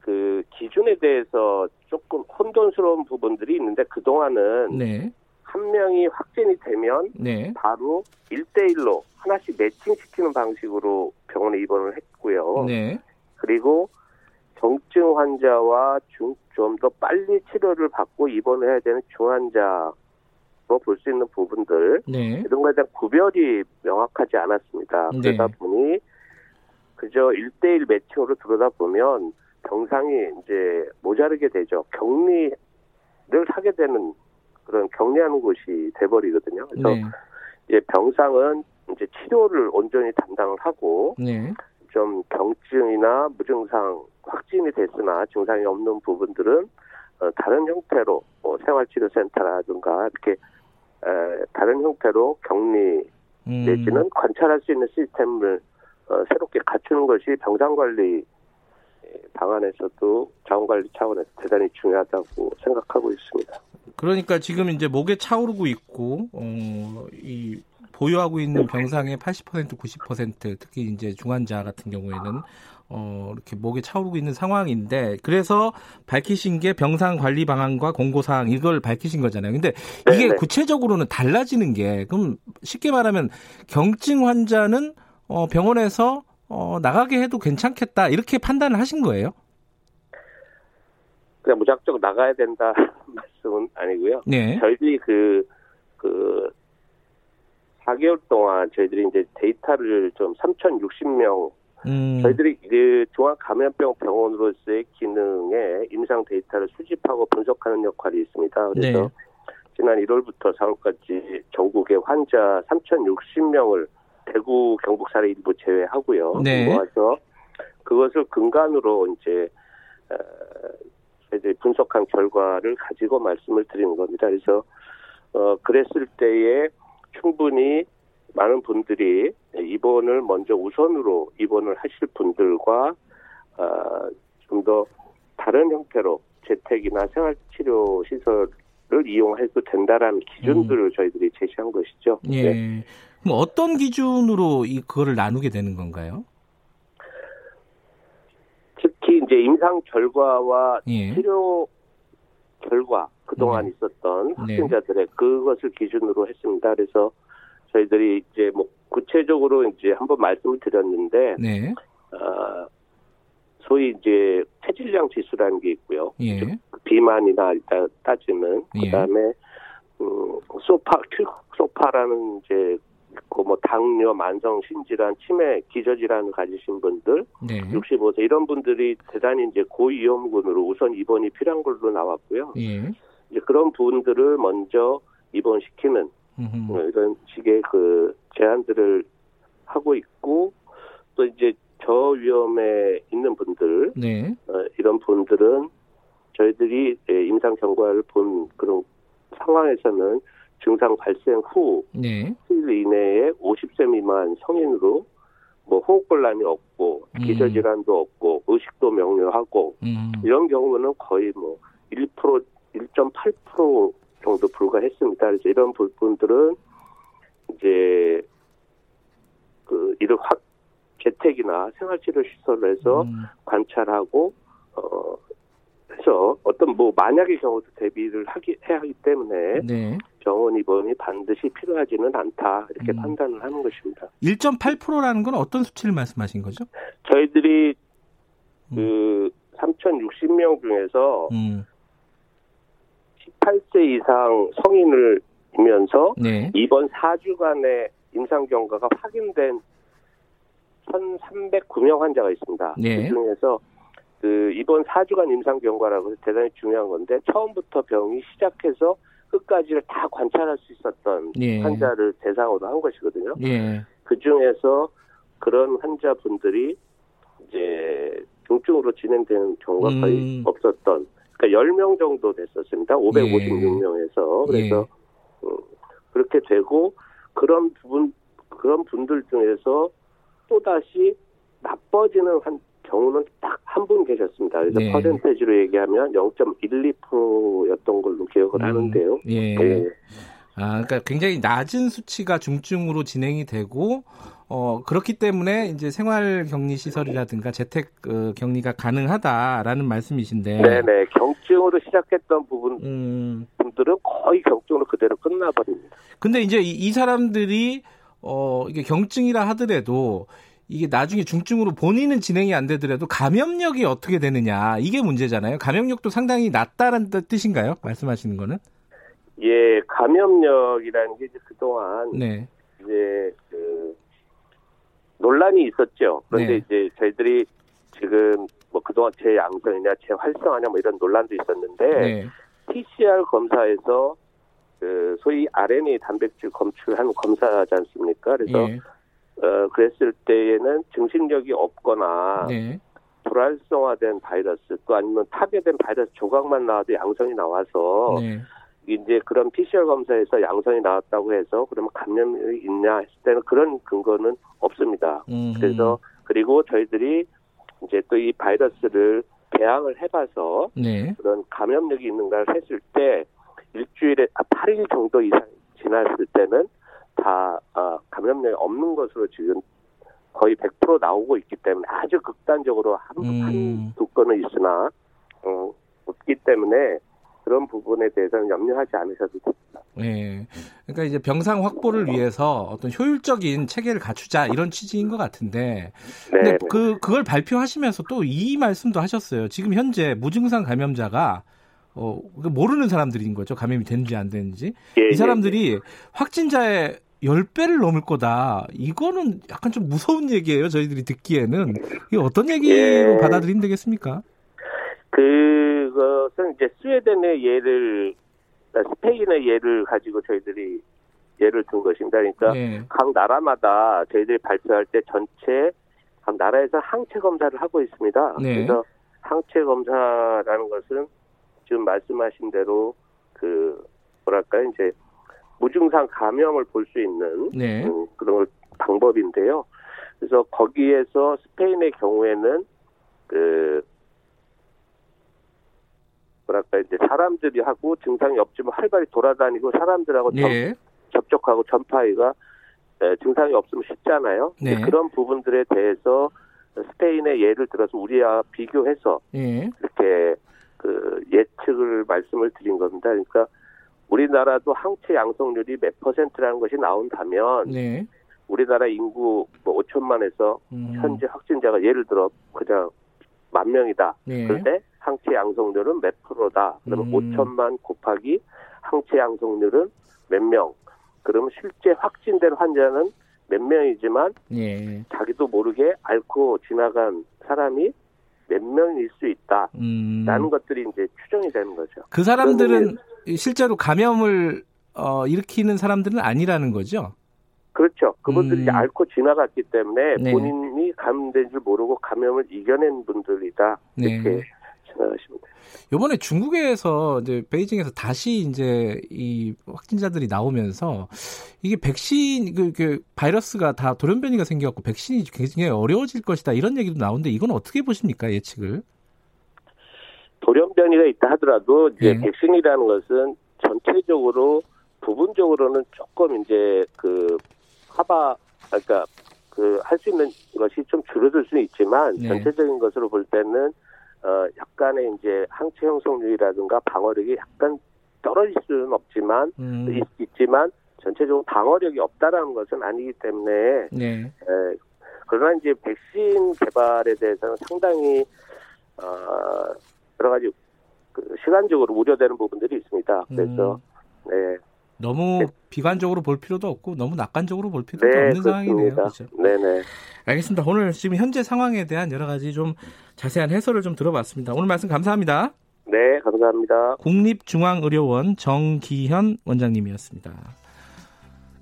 그 기준에 대해서 조금 혼돈스러운 부분들이 있는데 그 동안은 네. 한 명이 확진이 되면 네. 바로 1대1로 하나씩 매칭시키는 방식으로 병원에 입원을 했고요. 네. 그리고 정증 환자와 좀 더 빨리 치료를 받고 입원을 해야 되는 중환자 볼수 있는 부분들 네. 이런 거에 대한 구별이 명확하지 않았습니다. 네. 그러다 보니 그저 1대1 매칭으로 들어다 보면 병상이 이제 모자르게 되죠. 격리를 하게 되는 그런 격리하는 곳이 돼버리거든요. 그래서 네. 이제 병상은 이제 치료를 온전히 담당을 하고 네. 좀 경증이나 무증상 확진이 됐으나 증상이 없는 부분들은 어, 다른 형태로 뭐 생활치료센터라든가 이렇게 에, 다른 형태로 격리 음. 내지는 관찰할 수 있는 시스템을 어, 새롭게 갖추는 것이 병상관리 방안에서도 자원관리 차원에서 대단히 중요하다고 생각하고 있습니다. 그러니까 지금 이제 목에 차오르고 있고 어, 이 보유하고 있는 병상의 80% 90% 특히 이제 중환자 같은 경우에는 어, 이렇게 목에 차오르고 있는 상황인데 그래서 밝히신 게 병상 관리 방안과 공고 사항 이걸 밝히신 거잖아요. 근데 이게 네네. 구체적으로는 달라지는 게 그럼 쉽게 말하면 경증 환자는 어, 병원에서 어, 나가게 해도 괜찮겠다 이렇게 판단을 하신 거예요? 그냥 무작정 나가야 된다 말씀은 아니고요. 네. 저희들이 그, 그, 4개월 동안 저희들이 이제 데이터를 좀 3,060명, 음. 저희들이 그 종합감염병 병원으로서의 기능에 임상 데이터를 수집하고 분석하는 역할이 있습니다. 그래서 네. 지난 1월부터 4월까지 전국의 환자 3,060명을 대구 경북 사례 일부 제외하고요. 네. 모아서 그것을 근간으로 이제 어, 이제 분석한 결과를 가지고 말씀을 드리는 겁니다. 그래서 어 그랬을 때에 충분히 많은 분들이 입원을 먼저 우선으로 입원을 하실 분들과 어, 좀 더 다른 형태로 재택이나 생활치료 시설을 이용해도 된다라는 기준들을 음. 저희들이 제시한 것이죠. 예. 네. 그럼 어떤 기준으로 이 그거를 나누게 되는 건가요? 특히 이제 임상 결과와 예. 치료 결과 그동안 네. 있었던 네. 확진자들의 네. 그것을 기준으로 했습니다. 그래서 저희들이 이제 뭐 구체적으로 이제 한번 말씀을 드렸는데 네. 어, 소위 이제 체질량 지수라는 게 있고요. 예. 비만이나 일단 따지면 예. 그다음에 음, 소파 소파라는 이제 그뭐 당뇨, 만성 신질환, 치매, 기저질환을 가지신 분들, 네. 65세 이런 분들이 대단히 이제 고위험군으로 우선 입원이 필요한 걸로 나왔고요. 예. 이제 그런 분들을 먼저 입원시키는 음흠. 이런 식의 그 제한들을 하고 있고 또 이제 저 위험에 있는 분들 네. 어, 이런 분들은 저희들이 임상 경과를 본 그런 상황에서는 증상 발생 후 네. 일 이내에 50세 미만 성인으로 뭐 호흡곤란이 없고 음. 기저질환도 없고 의식도 명료하고 음. 이런 경우는 거의 뭐 1% 1.8% 정도 불과했습니다. 그래서 이런 부분들은 이제 그 이를 확 재택이나 생활치료 시설에서 음. 관찰하고 어 해서 어떤 뭐 만약의 경우도 대비를 하기 해야 하기 때문에 네. 병원 입원이 반드시 필요하지는 않다 이렇게 음. 판단을 하는 것입니다. 1.8%라는 건 어떤 수치를 말씀하신 거죠? 저희들이 음. 그 3,060명 중에서 음. 18세 이상 성인을 이면서 네. 이번 4주간의 임상 경과가 확인된 1,309명 환자가 있습니다. 네. 그 중에서 그 이번 4주간 임상 경과라고 해서 대단히 중요한 건데 처음부터 병이 시작해서 끝까지를 다 관찰할 수 있었던 예. 환자를 대상으로 한 것이거든요. 예. 그 중에서 그런 환자분들이 이제 중증으로 진행되는 경우가 음. 거의 없었던 그러니까 10명 정도 됐었습니다. 556명에서. 예. 그래서 예. 음, 그렇게 되고 그런 부분 그런 분들 중에서 또 다시 나빠지는 한 경우는 딱 한 분 계셨습니다. 그래서 네. 퍼센테지로 얘기하면 0.12%였던 걸로 기억을 음, 하는데요. 예. 네. 아, 그러니까 굉장히 낮은 수치가 중증으로 진행이 되고 어 그렇기 때문에 이제 생활 격리 시설이라든가 재택 어, 격리가 가능하다라는 말씀이신데. 네네 경증으로 시작했던 부분 음. 분들은 거의 경증으로 그대로 끝나버립니다. 근데 이제 이, 이 사람들이 어 이게 경증이라 하더라도 이게 나중에 중증으로 본인은 진행이 안 되더라도 감염력이 어떻게 되느냐 이게 문제잖아요. 감염력도 상당히 낮다는 뜻인가요? 말씀하시는 거는? 예, 감염력이라는 게 이제 그동안 네. 이제 그 논란이 있었죠. 그런데 네. 이제 저희들이 지금 뭐 그동안 제 양성이냐 제 활성화냐 뭐 이런 논란도 있었는데 네. PCR 검사에서 그 소위 RNA 단백질 검출하는 검사지 않습니까? 그래서 예. 어, 그랬을 때에는 증식력이 없거나 네. 불활성화된 바이러스 또 아니면 타개된 바이러스 조각만 나와도 양성이 나와서 네. 이제 그런 PCR 검사에서 양성이 나왔다고 해서 그러면 감염이 있냐 했을 때는 그런 근거는 없습니다. 음. 그래서 그리고 저희들이 이제 또 이 바이러스를 배양을 해봐서 네. 그런 감염력이 있는가를 했을 때 일주일에 8일 아, 정도 이상 지났을 때는 다 아, 감염력이 없는 것으로 지금 거의 100% 나오고 있기 때문에 아주 극단적으로 한, 음. 한두 건은 있으나 어, 없기 때문에 그런 부분에 대해서는 염려하지 않으셔도 됩니다. 네. 그러니까 이제 병상 확보를 위해서 어떤 효율적인 체계를 갖추자 이런 취지인 것 같은데. 네. 근데 그, 그걸 발표하시면서 또 이 말씀도 하셨어요. 지금 현재 무증상 감염자가 어, 그 모르는 사람들인 거죠. 감염이 되는지 안 되는지. 예, 이 예, 사람들이 예, 예. 확진자의 10배를 넘을 거다. 이거는 약간 좀 무서운 얘기예요. 저희들이 듣기에는. 이게 어떤 얘기로 예. 받아들이면 되겠습니까? 그것은 이제 스웨덴의 예를 스페인의 예를 가지고 저희들이 예를 든 것입니다. 그러니까 네. 각 나라마다 저희들이 발표할 때 전체 각 나라에서 항체 검사를 하고 있습니다. 네. 그래서 항체 검사라는 것은 지금 말씀하신 대로 그 뭐랄까 이제 무증상 감염을 볼 수 있는 네. 음, 그런 방법인데요. 그래서 거기에서 스페인의 경우에는 그 뭐랄까 이제 사람들이 하고 증상이 없지만 활발히 돌아다니고 사람들하고 네. 접촉하고 전파기가 증상이 없으면 쉽잖아요. 네. 그런 부분들에 대해서 스페인의 예를 들어서 우리와 비교해서 네. 이렇게 그 예측을 말씀을 드린 겁니다. 그러니까 우리나라도 항체 양성률이 몇 퍼센트라는 것이 나온다면 네. 우리나라 인구 뭐 5천만에서 음. 현재 확진자가 예를 들어 그냥 만 명이다. 네. 그런데 항체 양성률은 몇 프로다. 그러면 음. 5천만 곱하기 항체 양성률은 몇 명. 그러면 실제 확진된 환자는 몇 명이지만 예. 자기도 모르게 앓고 지나간 사람이 몇 명일 수 있다라는 음. 것들이 이제 추정이 되는 거죠. 그 사람들은 실제로 감염을 어, 일으키는 사람들은 아니라는 거죠. 그렇죠. 그분들이 음. 앓고 지나갔기 때문에 네. 본인이 감염된 줄 모르고 감염을 이겨낸 분들이다. 이렇게 네. 생각하시면 돼요. 이번에 중국에서 이제 베이징에서 다시 이제 이 확진자들이 나오면서 이게 백신 그, 그 바이러스가 다 돌연변이가 생겨갖고 백신이 굉장히 어려워질 것이다 이런 얘기도 나오는데 이건 어떻게 보십니까 예측을? 돌연변이가 있다 하더라도 이제 네. 백신이라는 것은 전체적으로 부분적으로는 조금 이제 그 하바 그러니까 그 할 수 있는 것이 좀 줄어들 수는 있지만 네. 전체적인 것으로 볼 때는 어 약간의 이제 항체 형성률이라든가 방어력이 약간 떨어질 수는 없지만 음. 있, 지만 전체적으로 방어력이 없다라는 것은 아니기 때문에 네. 에, 그러나 이제 백신 개발에 대해서는 상당히 어 여러 가지 그 시간적으로 우려되는 부분들이 있습니다. 그래서 음. 네. 너무 네. 비관적으로 볼 필요도 없고 너무 낙관적으로 볼 필요도 네, 없는 그렇습니다. 상황이네요. 그렇죠? 네네. 알겠습니다. 오늘 지금 현재 상황에 대한 여러 가지 좀 자세한 해설을 좀 들어봤습니다. 오늘 말씀 감사합니다. 네, 감사합니다. 국립중앙의료원 정기현 원장님이었습니다.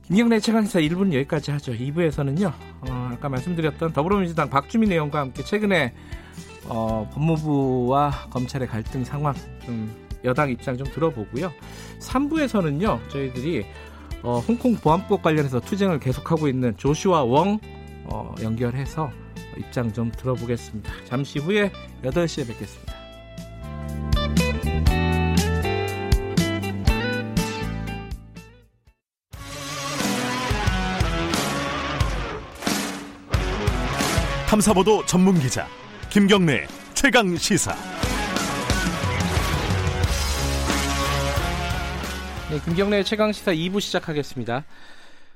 김경래 최강시사 1부는 여기까지 하죠. 2부에서는요, 어, 아까 말씀드렸던 더불어민주당 박주민 의원과 함께 최근에 어, 법무부와 검찰의 갈등 상황 좀 여당 입장 좀 들어보고요. 3부에서는요, 저희들이 어, 홍콩 보안법 관련해서 투쟁을 계속하고 있는 조슈아 웡 어, 연결해서 입장 좀 들어보겠습니다. 잠시 후에 8시에 뵙겠습니다. 탐사보도 전문 기자 김경래 최강 시사. 네, 김경래 최강 시사 2부 시작하겠습니다.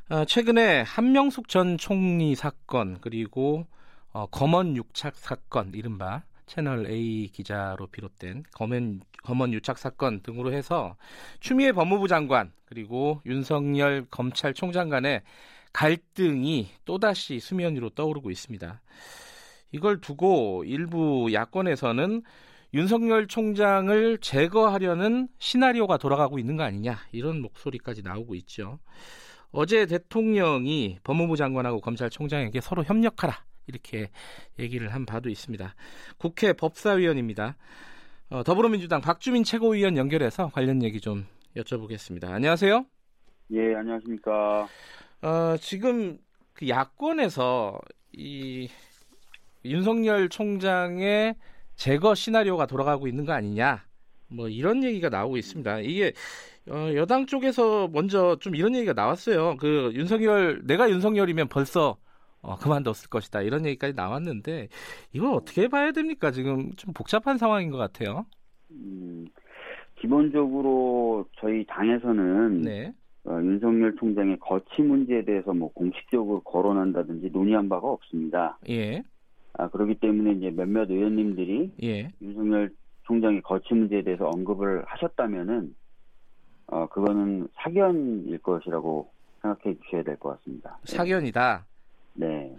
어, 최근에 한명숙 전 총리 사건 그리고 어, 검언 유착 사건 이른바 채널 A 기자로 비롯된 검언, 검언 유착 사건 등으로 해서 추미애 법무부 장관 그리고 윤석열 검찰총장 간의 갈등이 또다시 수면 위로 떠오르고 있습니다. 이걸 두고 일부 야권에서는 윤석열 총장을 제거하려는 시나리오가 돌아가고 있는 거 아니냐 이런 목소리까지 나오고 있죠. 어제 대통령이 법무부 장관하고 검찰총장에게 서로 협력하라 이렇게 얘기를 한 바도 있습니다. 국회 법사위원입니다. 어, 더불어민주당 박주민 최고위원 연결해서 관련 얘기 좀 여쭤보겠습니다. 안녕하세요. 예, 안녕하십니까. 어, 지금 그 야권에서 이 윤석열 총장의 제거 시나리오가 돌아가고 있는 거 아니냐. 뭐 이런 얘기가 나오고 있습니다. 이게 어, 여당 쪽에서 먼저 좀 이런 얘기가 나왔어요. 그 윤석열 내가 윤석열이면 벌써 어, 그만뒀을 것이다 이런 얘기까지 나왔는데 이걸 어떻게 봐야 됩니까? 지금 좀 복잡한 상황인 것 같아요. 음, 기본적으로 저희 당에서는 네. 어, 윤석열 총장의 거취 문제에 대해서 뭐 공식적으로 거론한다든지 논의한 바가 없습니다. 예. 아, 그렇기 때문에 이제 몇몇 의원님들이 예. 윤석열 총장의 거취 문제에 대해서 언급을 하셨다면은 어, 그거는 사견일 것이라고 생각해 주셔야 될 것 같습니다. 네. 사견이다. 네.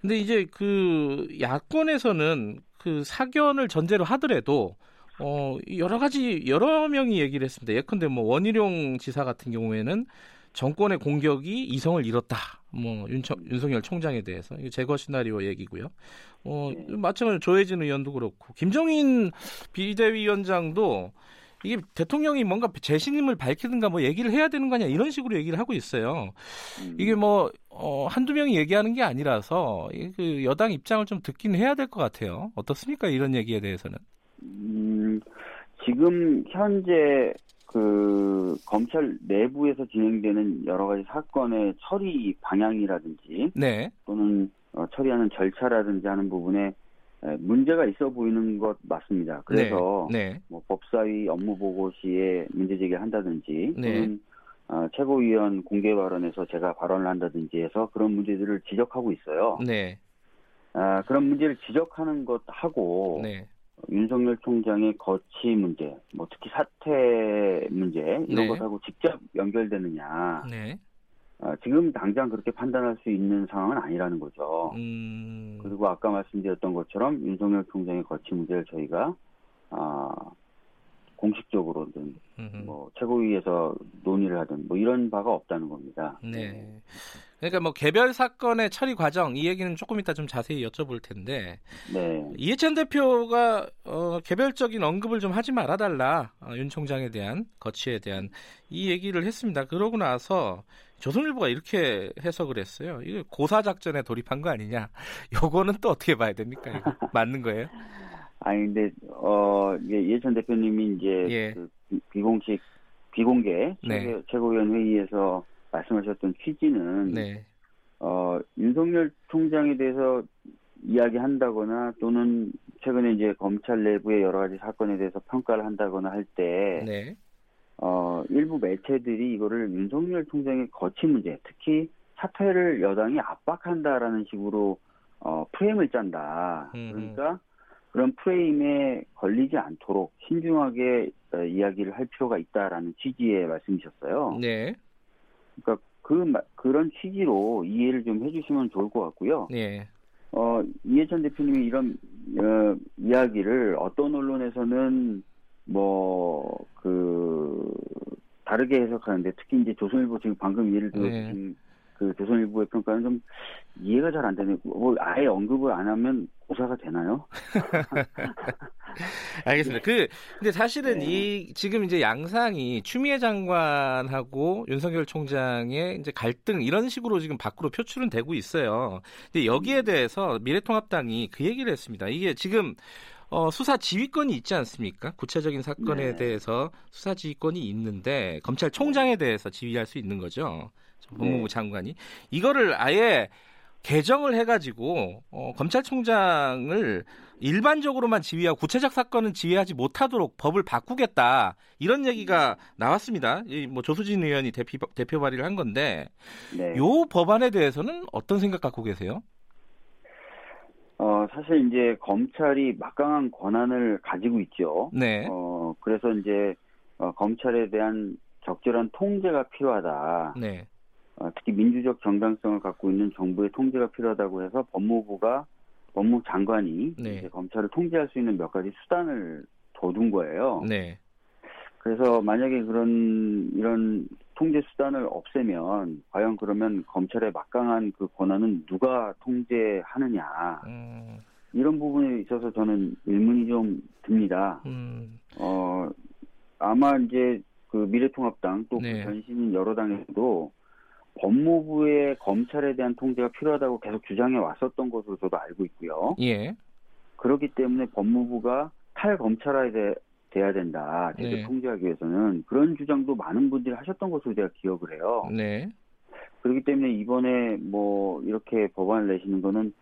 근데 이제 그 야권에서는 그 사견을 전제로 하더라도 어 여러 가지 여러 명이 얘기를 했습니다. 예컨대 뭐 원희룡 지사 같은 경우에는 정권의 공격이 이성을 잃었다. 뭐 윤청, 윤석열 총장에 대해서 이거 제거 시나리오 얘기고요. 어 네. 마찬가지로 조혜진 의원도 그렇고 김정인 비대위원장도 이게 대통령이 뭔가 재신임을 밝히든가 뭐 얘기를 해야 되는 거 아니야 이런 식으로 얘기를 하고 있어요. 음. 이게 뭐 어, 한두 명이 얘기하는 게 아니라서 그 여당 입장을 좀 듣긴 해야 될 것 같아요. 어떻습니까 이런 얘기에 대해서는? 음, 지금 현재 그 검찰 내부에서 진행되는 여러 가지 사건의 처리 방향이라든지 네. 또는 어, 처리하는 절차라든지 하는 부분에 문제가 있어 보이는 것 맞습니다. 그래서 네. 네. 뭐 법사위 업무 보고 시에 문제 제기를 한다든지 네. 또는 어, 최고위원 공개 발언에서 제가 발언을 한다든지 해서 그런 문제들을 지적하고 있어요. 네. 아, 그런 문제를 지적하는 것하고 네. 윤석열 총장의 거취 문제, 뭐 특히 사퇴 문제 이런 네. 것하고 직접 연결되느냐. 네. 어, 지금 당장 그렇게 판단할 수 있는 상황은 아니라는 거죠. 음... 그리고 아까 말씀드렸던 것처럼 윤석열 총장의 거취 문제를 저희가 아, 공식적으로든 음흠. 뭐 최고위에서 논의를 하든 뭐 이런 바가 없다는 겁니다. 네. 그러니까 뭐 개별 사건의 처리 과정 이 얘기는 조금 이따 좀 자세히 여쭤볼 텐데. 네. 이해찬 대표가 어, 개별적인 언급을 좀 하지 말아달라 어, 윤 총장에 대한 거취에 대한 이 얘기를 했습니다. 그러고 나서 조선일보가 이렇게 해석을 했어요. 이거 고사 작전에 돌입한 거 아니냐? 요거는 또 어떻게 봐야 됩니까? 맞는 거예요? 아니 근데 어 이해찬 대표님이 이제 예. 그 비공식 비공개 네. 최고, 위원 회의에서 말씀하셨던 취지는 네. 어 윤석열 총장에 대해서 이야기한다거나 또는 최근에 이제 검찰 내부의 여러 가지 사건에 대해서 평가를 한다거나 할때 네. 어 일부 매체들이 이거를 윤석열 총장의 거취 문제 특히 사퇴를 여당이 압박한다라는 식으로 어 프레임을 짠다. 음. 그러니까 그런 프레임에 걸리지 않도록 신중하게 어, 이야기를 할 필요가 있다라는 취지의 말씀이셨어요. 네. 그러니까 그 그런 취지로 이해를 좀 해주시면 좋을 것 같고요. 네. 어 이해찬 대표님이 이런 어, 이야기를 어떤 언론에서는 뭐 그 다르게 해석하는데 특히 이제 조선일보 지금 방금 예를 들어 네. 그 조선 일보의 평가는 좀 이해가 잘 안 되네. 뭐 아예 언급을 안 하면 고사가 되나요? 알겠습니다. 그 근데 사실은 네. 이 지금 이제 양상이 추미애 장관하고 윤석열 총장의 이제 갈등 이런 식으로 지금 밖으로 표출은 되고 있어요. 근데 여기에 대해서 미래통합당이 그 얘기를 했습니다. 이게 지금 어, 수사 지휘권이 있지 않습니까? 구체적인 사건에 네. 대해서 수사 지휘권이 있는데 검찰총장에 대해서 지휘할 수 있는 거죠. 법무부 네. 장관이 이거를 아예 개정을 해가지고 어, 검찰총장을 일반적으로만 지휘하고 구체적 사건은 지휘하지 못하도록 법을 바꾸겠다 이런 얘기가 나왔습니다. 이, 뭐 조수진 의원이 대표, 대표 발의를 한 건데 네. 요 법안에 대해서는 어떤 생각 갖고 계세요? 어 사실 이제 검찰이 막강한 권한을 가지고 있죠. 네. 어 그래서 이제 어, 검찰에 대한 적절한 통제가 필요하다. 네. 어, 특히 민주적 정당성을 갖고 있는 정부의 통제가 필요하다고 해서 법무부가 법무 장관이 네. 검찰을 통제할 수 있는 몇 가지 수단을 둬둔 거예요. 네. 그래서 만약에 그런 이런 통제 수단을 없애면 과연 그러면 검찰의 막강한 그 권한은 누가 통제하느냐 음. 이런 부분에 있어서 저는 의문이 좀 듭니다. 음. 어 아마 이제 그그 미래통합당 또그 네. 변신인 여러 당에서도 법무부의 검찰에 대한 통제가 필요하다고 계속 주장해 왔었던 것으로 저도 알고 있고요. 예. 그렇기 때문에 법무부가 탈검찰화에 대, 돼야 된다. 제대 네. 통제하기 위해서는 그런 주장도 많은 분들이 하셨던 것으로 제가 기억을 해요. 네. 그렇기 때문에 이번에 뭐 이렇게 법안을 내시는 거는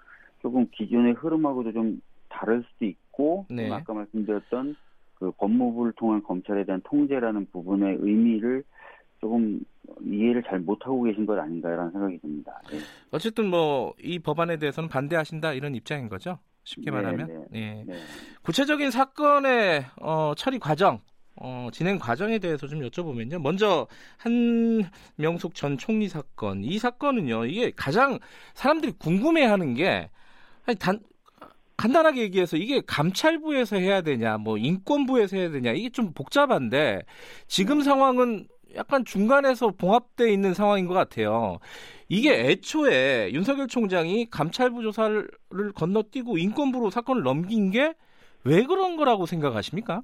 조금 기존의 흐름하고도 좀 다를 수도 있고 네. 아까 말씀드렸던 그 법무부를 통한 검찰에 대한 통제라는 부분의 의미를 조금 이해를 잘 못하고 계신 것 아닌가라는 생각이 듭니다. 네. 어쨌든 뭐 이 법안에 대해서는 반대하신다 이런 입장인 거죠? 쉽게 네, 말하면. 네, 네. 네. 구체적인 사건의 어, 처리 과정, 어, 진행 과정에 대해서 좀 여쭤보면요. 먼저 한명숙 전 총리 사건, 이 사건은요. 이게 가장 사람들이 궁금해하는 게 아니, 단 간단하게 얘기해서 이게 감찰부에서 해야 되냐, 뭐 인권부에서 해야 되냐 이게 좀 복잡한데 지금 네. 상황은 약간 중간에서 봉합돼 있는 상황인 것 같아요. 이게 애초에 윤석열 총장이 감찰부 조사를 건너뛰고 인권부로 사건을 넘긴 게 왜 그런 거라고 생각하십니까?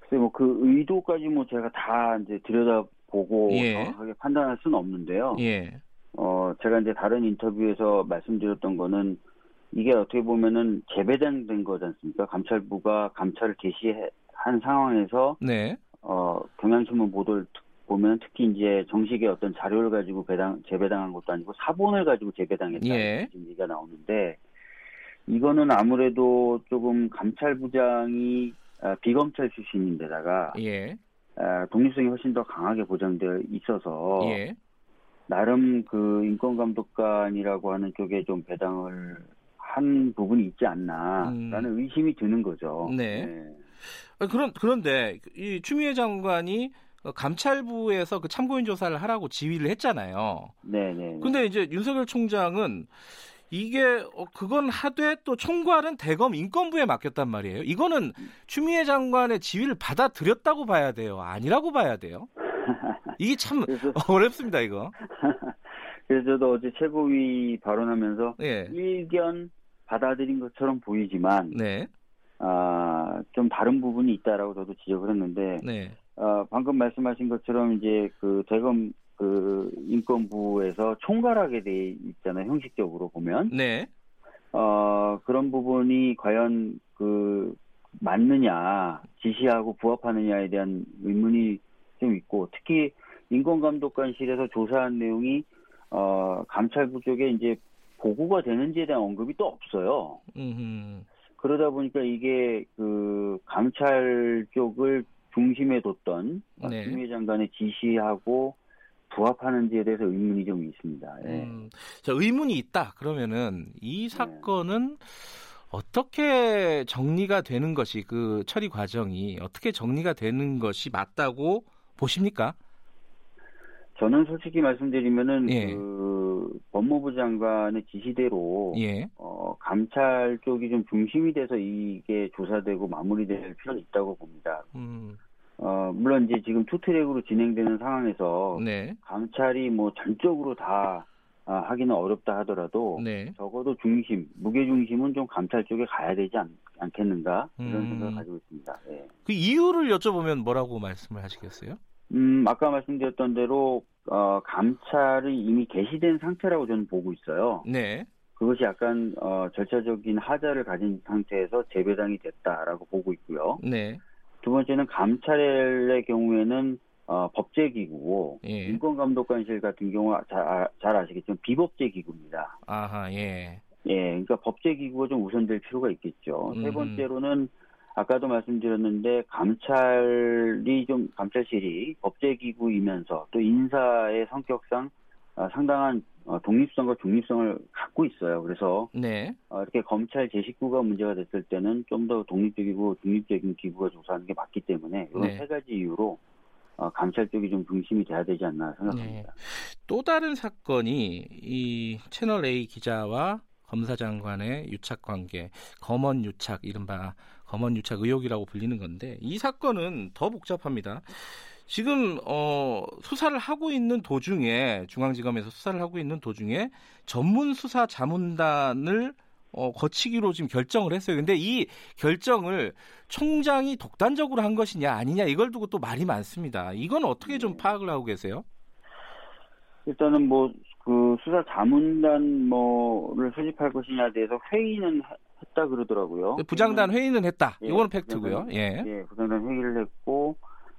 글쎄 뭐그 의도까지 뭐 제가 다 이제 들여다보고 예. 정확하게 판단할 수는 없는데요. 예. 어 제가 이제 다른 인터뷰에서 말씀드렸던 거는 이게 어떻게 보면은 재배당된 거지 않습니까? 감찰부가 감찰을 개시한 상황에서 네. 어, 경향신문 보도를 보면 특히 이제 정식의 어떤 자료를 가지고 배당 재배당한 것도 아니고 사본을 가지고 재배당했다는 예. 얘기가 나오는데 이거는 아무래도 조금 감찰부장이 아, 비검찰 출신인데다가 예. 아, 독립성이 훨씬 더 강하게 보장되어 있어서 예. 나름 그 인권감독관이라고 하는 쪽에 좀 배당을 한 부분이 있지 않나라는 음. 의심이 드는 거죠. 네. 네. 그런 그런데 이 추미애 장관이 감찰부에서 그 참고인 조사를 하라고 지휘를 했잖아요. 네, 네. 근데 이제 윤석열 총장은 이게 어, 그건 하되 또 총괄은 대검 인권부에 맡겼단 말이에요. 이거는 추미애 장관의 지휘를 받아들였다고 봐야 돼요. 아니라고 봐야 돼요. 이게 참 그래서, 어렵습니다, 이거. 그래서 저도 어제 최고위 발언하면서 예. 일견 받아들인 것처럼 보이지만 네. 아, 좀 다른 부분이 있다라고 저도 지적을 했는데, 네. 어, 방금 말씀하신 것처럼 이제 그 대검 그 인권부에서 총괄하게 돼 있잖아요, 형식적으로 보면. 네. 어, 그런 부분이 과연 그 맞느냐, 지시하고 부합하느냐에 대한 의문이 좀 있고, 특히 인권감독관실에서 조사한 내용이 어, 감찰부 쪽에 이제 보고가 되는지에 대한 언급이 또 없어요. 음흠. 그러다 보니까 이게 그 감찰 쪽을 중심에 뒀던 네. 김 회장관의 지시하고 부합하는지에 대해서 의문이 좀 있습니다. 예. 음, 자, 의문이 있다. 그러면은 이 네. 사건은 네. 어떻게 정리가 되는 것이 그 처리 과정이 어떻게 정리가 되는 것이 맞다고 보십니까? 저는 솔직히 말씀드리면은 예. 그 법무부 장관의 지시대로 예. 어, 감찰 쪽이 좀 중심이 돼서 이게 조사되고 마무리될 필요가 있다고 봅니다. 음. 어, 물론 이제 지금 투트랙으로 진행되는 상황에서 네. 감찰이 뭐 전적으로 다 아, 하기는 어렵다 하더라도 네. 적어도 중심, 무게 중심은 좀 감찰 쪽에 가야 되지 않, 겠는가 이런 음. 생각을 가지고 있습니다. 네. 그 이유를 여쭤보면 뭐라고 말씀을 하시겠어요? 음, 아까 말씀드렸던 대로 어, 감찰이 이미 개시된 상태라고 저는 보고 있어요. 네. 그것이 약간 어, 절차적인 하자를 가진 상태에서 재배당이 됐다라고 보고 있고요. 네. 두 번째는 감찰의 경우에는 어, 법제기구고 예. 인권감독관실 같은 경우 잘, 잘 아시겠지만 비법제기구입니다. 아하 예. 예, 그러니까 법제기구가 좀 우선될 필요가 있겠죠. 음. 세 번째로는 아까도 말씀드렸는데 감찰이 좀 감찰실이 법제기구이면서 또 인사의 성격상 어, 상당한 어, 독립성과 중립성을 갖고 있어요. 그래서 네. 어, 이렇게 검찰 제 식구가 문제가 됐을 때는 좀 더 독립적이고 중립적인 기구가 조사하는 게 맞기 때문에 이런 네. 세 가지 이유로 감찰 쪽이 좀 중심이 돼야 되지 않나 생각합니다. 네. 또 다른 사건이 이 채널 A 기자와 검사 장관의 유착 관계, 검언 유착, 이른바 검언 유착 의혹이라고 불리는 건데 이 사건은 더 복잡합니다. 지금 어, 수사를 하고 있는 도중에 중앙지검에서 수사를 하고 있는 도중에 전문 수사 자문단을 어, 거치기로 지금 결정을 했어요. 근데 이 결정을 총장이 독단적으로 한 것이냐 아니냐 이걸 두고 또 말이 많습니다. 이건 어떻게 좀 파악을 하고 계세요? 일단은 뭐 그 수사 자문단 뭐를 수집할 것이냐에 대해서 회의는 했다 그러더라고요. 부장단 회의는 했다. 예, 이거는 팩트고요. 예. 예, 부장단 회의를 했고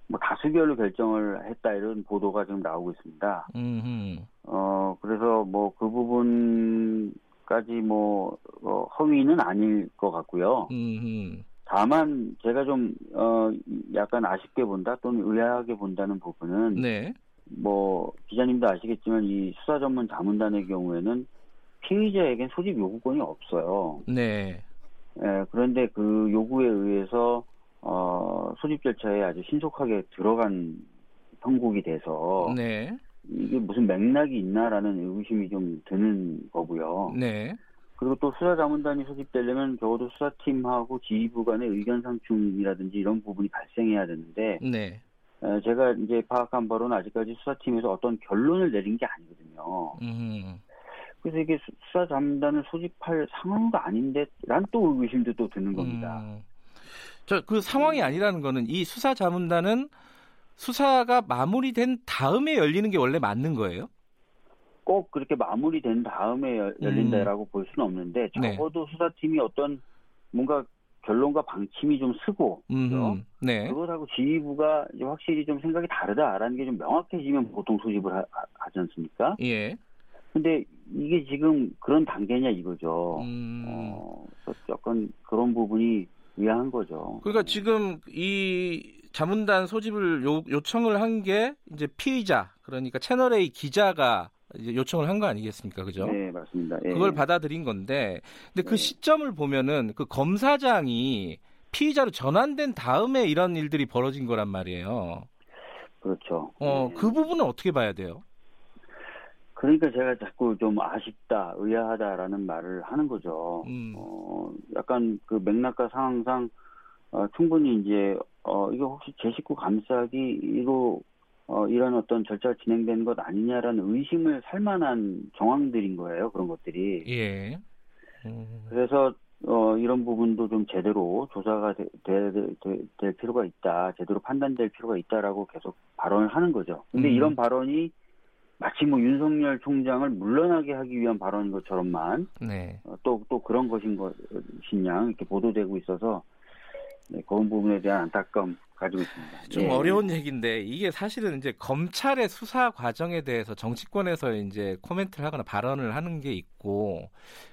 뭐 다수결로 결정을 했다 이런 보도가 지금 나오고 있습니다. 음흠. 어 그래서 뭐 그 부분까지 뭐 어, 허위는 아닐 것 같고요. 음흠. 다만 제가 좀 어, 약간 아쉽게 본다 또는 의아하게 본다는 부분은 네. 뭐 기자님도 아시겠지만 이 수사 전문 자문단의 경우에는 피의자에겐 소집 요구권이 없어요. 네. 예, 그런데 그 요구에 의해서 어, 소집 절차에 아주 신속하게 들어간 형국이 돼서 네. 이게 무슨 맥락이 있나라는 의구심이 좀 드는 거고요. 네. 그리고 또 수사자문단이 소집되려면 적어도 수사팀하고 지휘부 간의 의견 상충이라든지 이런 부분이 발생해야 되는데 네. 제가 이제 파악한 바로는 아직까지 수사팀에서 어떤 결론을 내린 게 아니거든요. 음. 그래서 이게 수사자문단을 소집할 상황도 아닌데 란또 의구심도 또 드는 겁니다. 음. 저그 상황이 아니라는 거는 이 수사 자문단은 수사가 마무리된 다음에 열리는 게 원래 맞는 거예요? 꼭 그렇게 마무리된 다음에 열린다라고 음. 볼 수는 없는데 네. 적어도 네. 수사팀이 어떤 뭔가 결론과 방침이 좀 쓰고 음, 네. 그것하고 지휘부가 확실히 좀 생각이 다르다라는 게 좀 명확해지면 보통 소집을 하, 지 않습니까? 예. 근데 이게 지금 그런 단계냐 이거죠. 음. 어, 약간 그런 부분이 의아한 거죠. 그러니까 지금 이 자문단 소집을 요, 요청을 한 게 이제 피의자 그러니까 채널 A 기자가 이제 요청을 한 거 아니겠습니까, 그죠? 네, 맞습니다. 예. 그걸 받아들인 건데, 근데 그 네. 시점을 보면은 그 검사장이 피의자로 전환된 다음에 이런 일들이 벌어진 거란 말이에요. 그렇죠. 어, 네. 그 부분은 어떻게 봐야 돼요? 그러니까 제가 자꾸 좀 아쉽다, 의아하다라는 말을 하는 거죠. 음. 어, 약간 그 맥락과 상황상 어, 충분히 이제 어, 이거 혹시 제 식구 감싸기로 어, 이런 어떤 절차가 진행되는 것 아니냐라는 의심을 살 만한 정황들인 거예요. 그런 것들이. 예. 음. 그래서 어, 이런 부분도 좀 제대로 조사가 되, 되, 되, 될 필요가 있다. 제대로 판단될 필요가 있다라고 계속 발언을 하는 거죠. 근데 음. 이런 발언이 마치 뭐 윤석열 총장을 물러나게 하기 위한 발언인 것처럼만 네. 어, 또, 또 그런 것인 것이냐 이렇게 보도되고 있어서 네, 그런 부분에 대한 안타까움 가지고 있습니다. 좀 예. 어려운 얘기인데 이게 사실은 이제 검찰의 수사 과정에 대해서 정치권에서 이제 코멘트를 하거나 발언을 하는 게 있고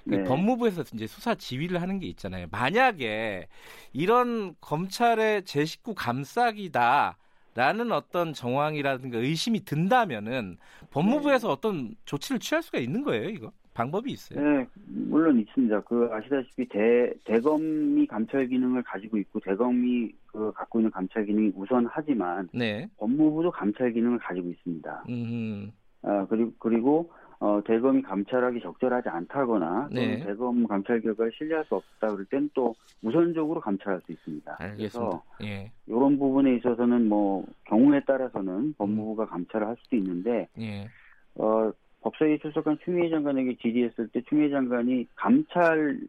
그 네. 법무부에서 이제 수사 지휘를 하는 게 있잖아요. 만약에 이런 검찰의 제 식구 감싸기다. 라는 어떤 정황이라든가 의심이 든다면은 법무부에서 네. 어떤 조치를 취할 수가 있는 거예요, 이거? 방법이 있어요? 네, 물론 있습니다. 그 아시다시피 대 대검이 감찰 기능을 가지고 있고 대검이 그 갖고 있는 감찰 기능이 우선하지만 네. 법무부도 감찰 기능을 가지고 있습니다. 음. 아 그리고 그리고 어, 대검이 감찰하기 적절하지 않다거나 네. 대검 감찰 결과를 신뢰할 수 없다 그럴 땐 또 우선적으로 감찰할 수 있습니다. 알겠습니다. 그래서 예. 이런 부분에 있어서는 뭐 경우에 따라서는 법무부가 감찰을 할 수도 있는데 예. 어, 법사위에 출석한 추미애 장관에게 질의했을 때 추미애 장관이 감찰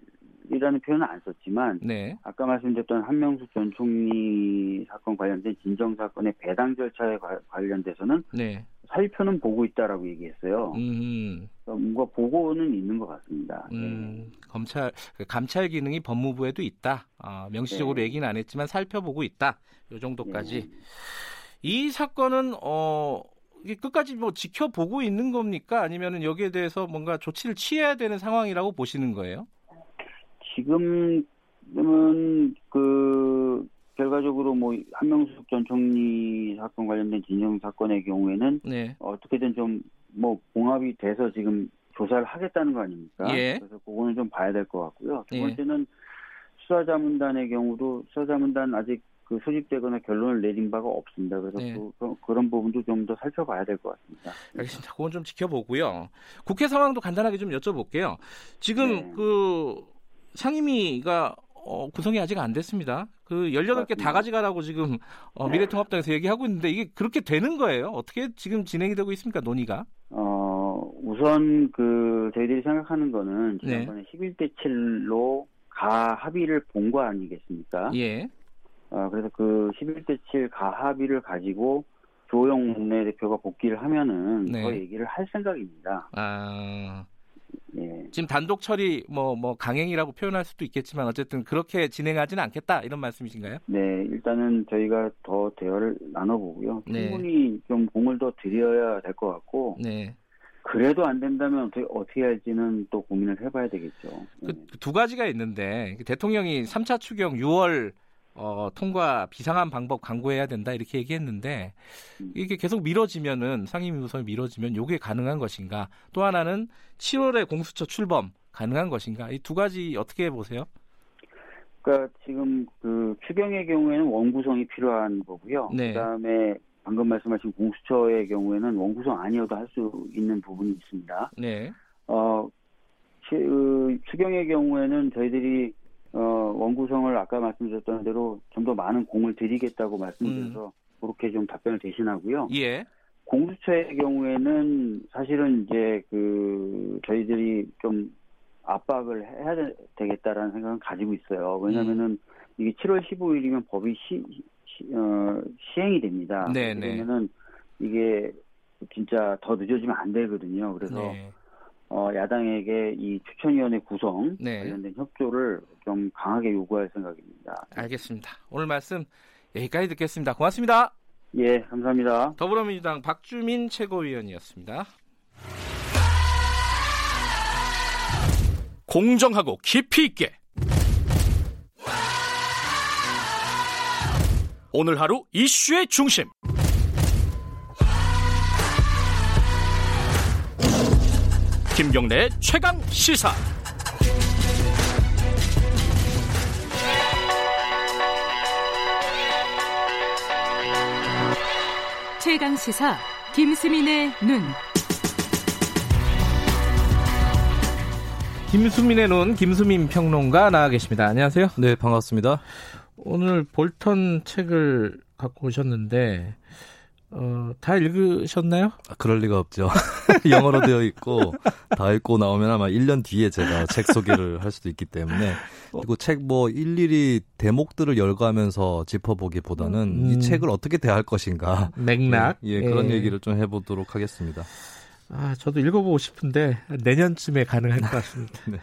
이라는 표현은 안 썼지만 네. 아까 말씀드렸던 한명숙 전 총리 사건 관련된 진정 사건의 배당 절차에 관련돼서는 네. 살펴는 보고 있다라고 얘기했어요. 음. 뭔가 보고는 있는 것 같습니다. 음, 네. 검찰 그 감찰 기능이 법무부에도 있다. 아, 명시적으로 네. 얘기는 안 했지만 살펴보고 있다. 요 정도까지. 네. 이 사건은 어 이게 끝까지 뭐 지켜보고 있는 겁니까? 아니면은 여기에 대해서 뭔가 조치를 취해야 되는 상황이라고 보시는 거예요? 지금은 그 결과적으로 뭐 한명숙 전 총리 사건 관련된 진정 사건의 경우에는 네. 어떻게든 좀 뭐 봉합이 돼서 지금 조사를 하겠다는 거 아닙니까? 예. 그래서 그거는 좀 봐야 될 것 같고요. 두 예. 번째는 예. 수사자문단의 경우도 수사자문단 아직 그 소집되거나 결론을 내린 바가 없습니다. 그래서 네. 그, 그런 부분도 좀 더 살펴봐야 될 것 같습니다. 알겠습니다. 그건 좀 지켜보고요. 국회 상황도 간단하게 좀 여쭤볼게요. 지금 네. 그 상임위가 어, 구성이 아직 안 됐습니다. 그 18개 다 가져가라고 지금 어, 미래통합당에서 얘기하고 있는데 이게 그렇게 되는 거예요? 어떻게 지금 진행이 되고 있습니까, 논의가? 어, 우선 그 저희들이 생각하는 거는 네. 지난번에 네. 11대 7로 가 합의를 본 거 아니겠습니까? 예. 어, 그래서 그 11대 7 가 합의를 가지고 조영 원내대표가 복귀를 하면은 네. 더 얘기를 할 생각입니다. 아. 예. 지금 단독 처리 뭐, 뭐, 강행이라고 표현할 수도 있겠지만 어쨌든 그렇게 진행하지는 않겠다 이런 말씀이신가요? 네, 일단은 저희가 더 대화를 나눠보고요. 네. 충분히 좀 공을 더 들여야 될 것 같고. 네. 그래도 안 된다면 어떻게, 어떻게 할지는 또 고민을 해봐야 되겠죠. 그두 네. 가지가 있는데 대통령이 3차 추경 6월 어, 통과 비상한 방법 강구해야 된다 이렇게 얘기했는데 음. 이게 계속 미뤄지면은 상임위 구성이 미뤄지면 요게 가능한 것인가? 또 하나는 7월에 공수처 출범 가능한 것인가? 이 두 가지 어떻게 보세요? 그러니까 지금 그 추경의 경우에는 원구성이 필요한 거고요. 네. 그다음에 방금 말씀하신 공수처의 경우에는 원구성 아니어도 할 수 있는 부분이 있습니다. 네. 어, 그 추경의 경우에는 저희들이 어, 원구성을 아까 말씀드렸던 대로 좀 더 많은 공을 들이겠다고 말씀드려서 음. 그렇게 좀 답변을 대신하고요. 예. 공수처의 경우에는 사실은 이제 그 저희들이 좀 압박을 해야 되겠다라는 생각은 가지고 있어요. 왜냐면은 음. 이게 7월 15일이면 법이 시, 시, 어, 시행이 됩니다. 네네. 네. 그러면은 이게 진짜 더 늦어지면 안 되거든요. 그래서 네. 어, 야당에게 이 추천위원회 구성 네. 관련된 협조를 좀 강하게 요구할 생각입니다. 알겠습니다. 오늘 말씀 여기까지 듣겠습니다. 고맙습니다. 예, 감사합니다. 더불어민주당 박주민 최고위원이었습니다. 공정하고 깊이 있게 오늘 하루 이슈의 중심 김경래 최강 시사. 최강 시사 김수민의 눈. 김수민의 눈 김수민 평론가 나와 계십니다. 안녕하세요. 네, 반갑습니다. 오늘 볼턴 책을 갖고 오셨는데 어, 다 읽으셨나요? 아, 그럴 리가 없죠. 영어로 되어 있고 다 읽고 나오면 아마 1년 뒤에 제가 책 소개를 할 수도 있기 때문에 그리고 책 뭐 일일이 대목들을 열거하면서 짚어보기보다는 음. 이 책을 어떻게 대할 것인가 맥락 예, 예 그런 예. 얘기를 좀 해보도록 하겠습니다. 아 저도 읽어보고 싶은데 내년쯤에 가능할 것 같습니다. 네.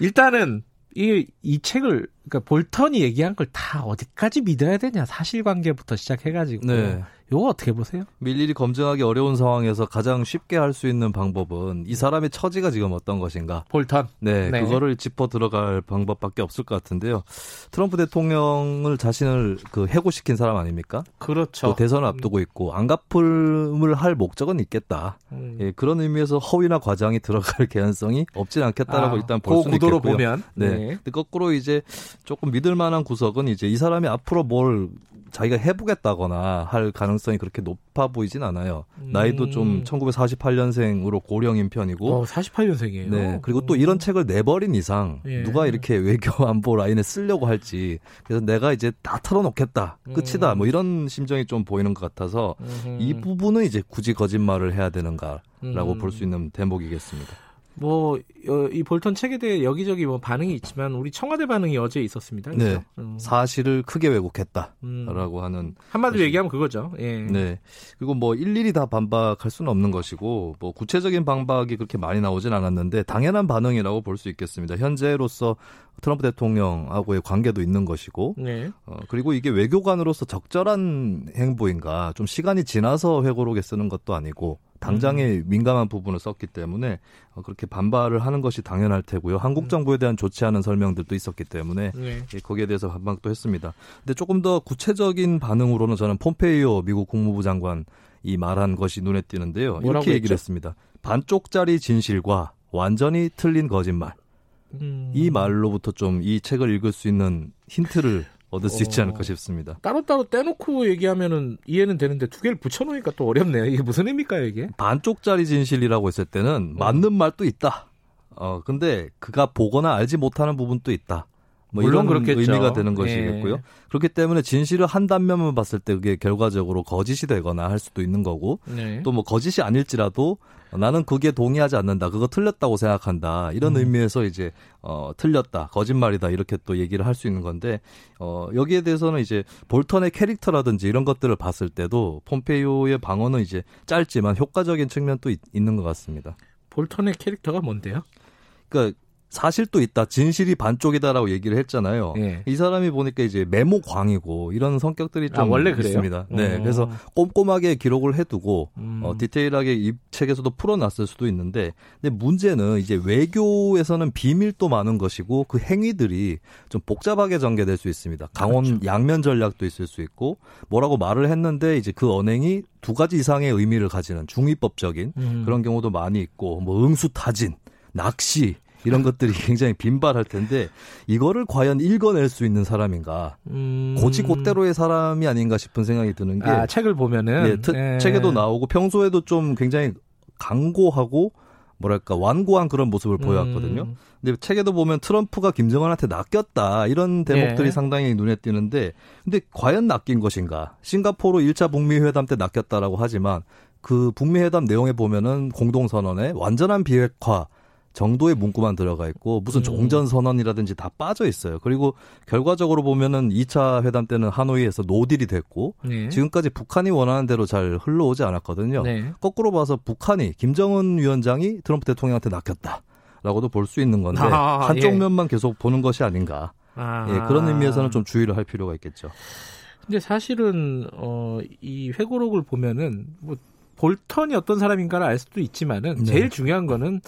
일단은 이, 이 책을, 그러니까 볼턴이 얘기한 걸 다 어디까지 믿어야 되냐, 사실관계부터 시작해가지고. 네. 요거 어떻게 보세요? 일일이 검증하기 어려운 상황에서 가장 쉽게 할 수 있는 방법은 이 사람의 처지가 지금 어떤 것인가. 볼턴. 네, 네, 그거를 짚어 들어갈 방법밖에 없을 것 같은데요. 트럼프 대통령을 자신을 그 해고시킨 사람 아닙니까? 그렇죠. 대선을 앞두고 있고 안 갚음을 할 목적은 있겠다. 음. 예, 그런 의미에서 허위나 과장이 들어갈 개연성이 없진 않겠다라고 아, 일단 볼 수는 있겠고요. 보면. 네. 네. 거꾸로 이제 조금 믿을 만한 구석은 이제 이 사람이 앞으로 뭘 자기가 해보겠다거나 할 가능성이 그렇게 높아 보이진 않아요. 음. 나이도 좀 1948년생으로 고령인 편이고. 어, 48년생이에요. 네. 그리고 또 이런 책을 내버린 이상 예. 누가 이렇게 외교 안보 라인에 쓰려고 할지. 그래서 내가 이제 다 털어놓겠다. 끝이다. 음. 뭐 이런 심정이 좀 보이는 것 같아서 음. 이 부분은 이제 굳이 거짓말을 해야 되는가라고 음. 볼수 있는 대목이겠습니다. 뭐, 어, 이 볼턴 책에 대해 여기저기 뭐 반응이 있지만 우리 청와대 반응이 어제 있었습니다. 네. 그렇죠? 음. 사실을 크게 왜곡했다라고 음. 하는. 한마디로 것이... 얘기하면 그거죠. 예. 네. 그리고 뭐 일일이 다 반박할 수는 없는 것이고 뭐 구체적인 반박이 그렇게 많이 나오진 않았는데 당연한 반응이라고 볼 수 있겠습니다. 현재로서 트럼프 대통령하고의 관계도 있는 것이고, 네. 어, 그리고 이게 외교관으로서 적절한 행보인가, 좀 시간이 지나서 회고록에 쓰는 것도 아니고, 당장의 음. 민감한 부분을 썼기 때문에 어, 그렇게 반발을 하는 것이 당연할 테고요. 한국 음. 정부에 대한 좋지 않은 설명들도 있었기 때문에 네. 예, 거기에 대해서 반박도 했습니다. 근데 조금 더 구체적인 반응으로는 저는 폼페이오 미국 국무부 장관 이 말한 것이 눈에 띄는데요. 이렇게 얘기를 했습니다. 반쪽짜리 진실과 완전히 틀린 거짓말. 음. 이 말로부터 좀 이 책을 읽을 수 있는 힌트를 얻을 수 있지 않을까 어. 싶습니다. 따로따로 떼놓고 얘기하면은 이해는 되는데 두 개를 붙여놓으니까 또 어렵네요. 이게 무슨 의미일까요, 이게? 반쪽짜리 진실이라고 했을 때는 음. 맞는 말도 있다. 어, 근데 그가 보거나 알지 못하는 부분도 있다. 뭐 이런 그렇겠죠. 의미가 되는 것이겠고요. 예. 그렇기 때문에 진실을 한 단면만 봤을 때 그게 결과적으로 거짓이 되거나 할 수도 있는 거고 네. 또뭐 거짓이 아닐지라도 나는 그게 동의하지 않는다. 그거 틀렸다고 생각한다. 이런 음. 의미에서 이제 어 틀렸다. 거짓말이다. 이렇게 또 얘기를 할 수 있는 건데 어 여기에 대해서는 이제 볼턴의 캐릭터라든지 이런 것들을 봤을 때도 폼페이오의 방어는 이제 짧지만 효과적인 측면도 있, 있는 것 같습니다. 볼턴의 캐릭터가 뭔데요? 그러니까 사실도 있다, 진실이 반쪽이다라고 얘기를 했잖아요. 예. 이 사람이 보니까 이제 메모광이고 이런 성격들이 좀 아, 원래 있습니다. 그래요? 네, 어. 그래서 꼼꼼하게 기록을 해두고 음. 어, 디테일하게 이 책에서도 풀어놨을 수도 있는데, 근데 문제는 이제 외교에서는 비밀도 많은 것이고 그 행위들이 좀 복잡하게 전개될 수 있습니다. 강원 그렇죠. 양면 전략도 있을 수 있고 뭐라고 말을 했는데 이제 그 언행이 두 가지 이상의 의미를 가지는 중위법적인 음. 그런 경우도 많이 있고 뭐 응수 타진, 낚시 이런 것들이 굉장히 빈발할 텐데 이거를 과연 읽어낼 수 있는 사람인가 음... 고지고대로의 사람이 아닌가 싶은 생각이 드는 게 아, 책을 보면은 예, 트, 예. 책에도 나오고 평소에도 좀 굉장히 강고하고 뭐랄까 완고한 그런 모습을 보여왔거든요. 음. 근데 책에도 보면 트럼프가 김정은한테 낚였다 이런 대목들이 네. 상당히 눈에 띄는데 근데 과연 낚인 것인가? 싱가포르 1차 북미 회담 때 낚였다라고 하지만 그 북미 회담 내용에 보면은 공동 선언에 완전한 비핵화 정도의 문구만 들어가 있고 무슨 음. 종전 선언이라든지 다 빠져 있어요. 그리고 결과적으로 보면은 2차 회담 때는 하노이에서 노딜이 됐고 네. 지금까지 북한이 원하는 대로 잘 흘러오지 않았거든요. 네. 거꾸로 봐서 북한이 김정은 위원장이 트럼프 대통령한테 낚였다라고도 볼 수 있는 건데 아, 한쪽 예. 면만 계속 보는 것이 아닌가. 아. 예, 그런 의미에서는 좀 주의를 할 필요가 있겠죠. 근데 사실은 어, 이 회고록을 보면은 뭐 볼턴이 어떤 사람인가를 알 수도 있지만은 네. 제일 중요한 거는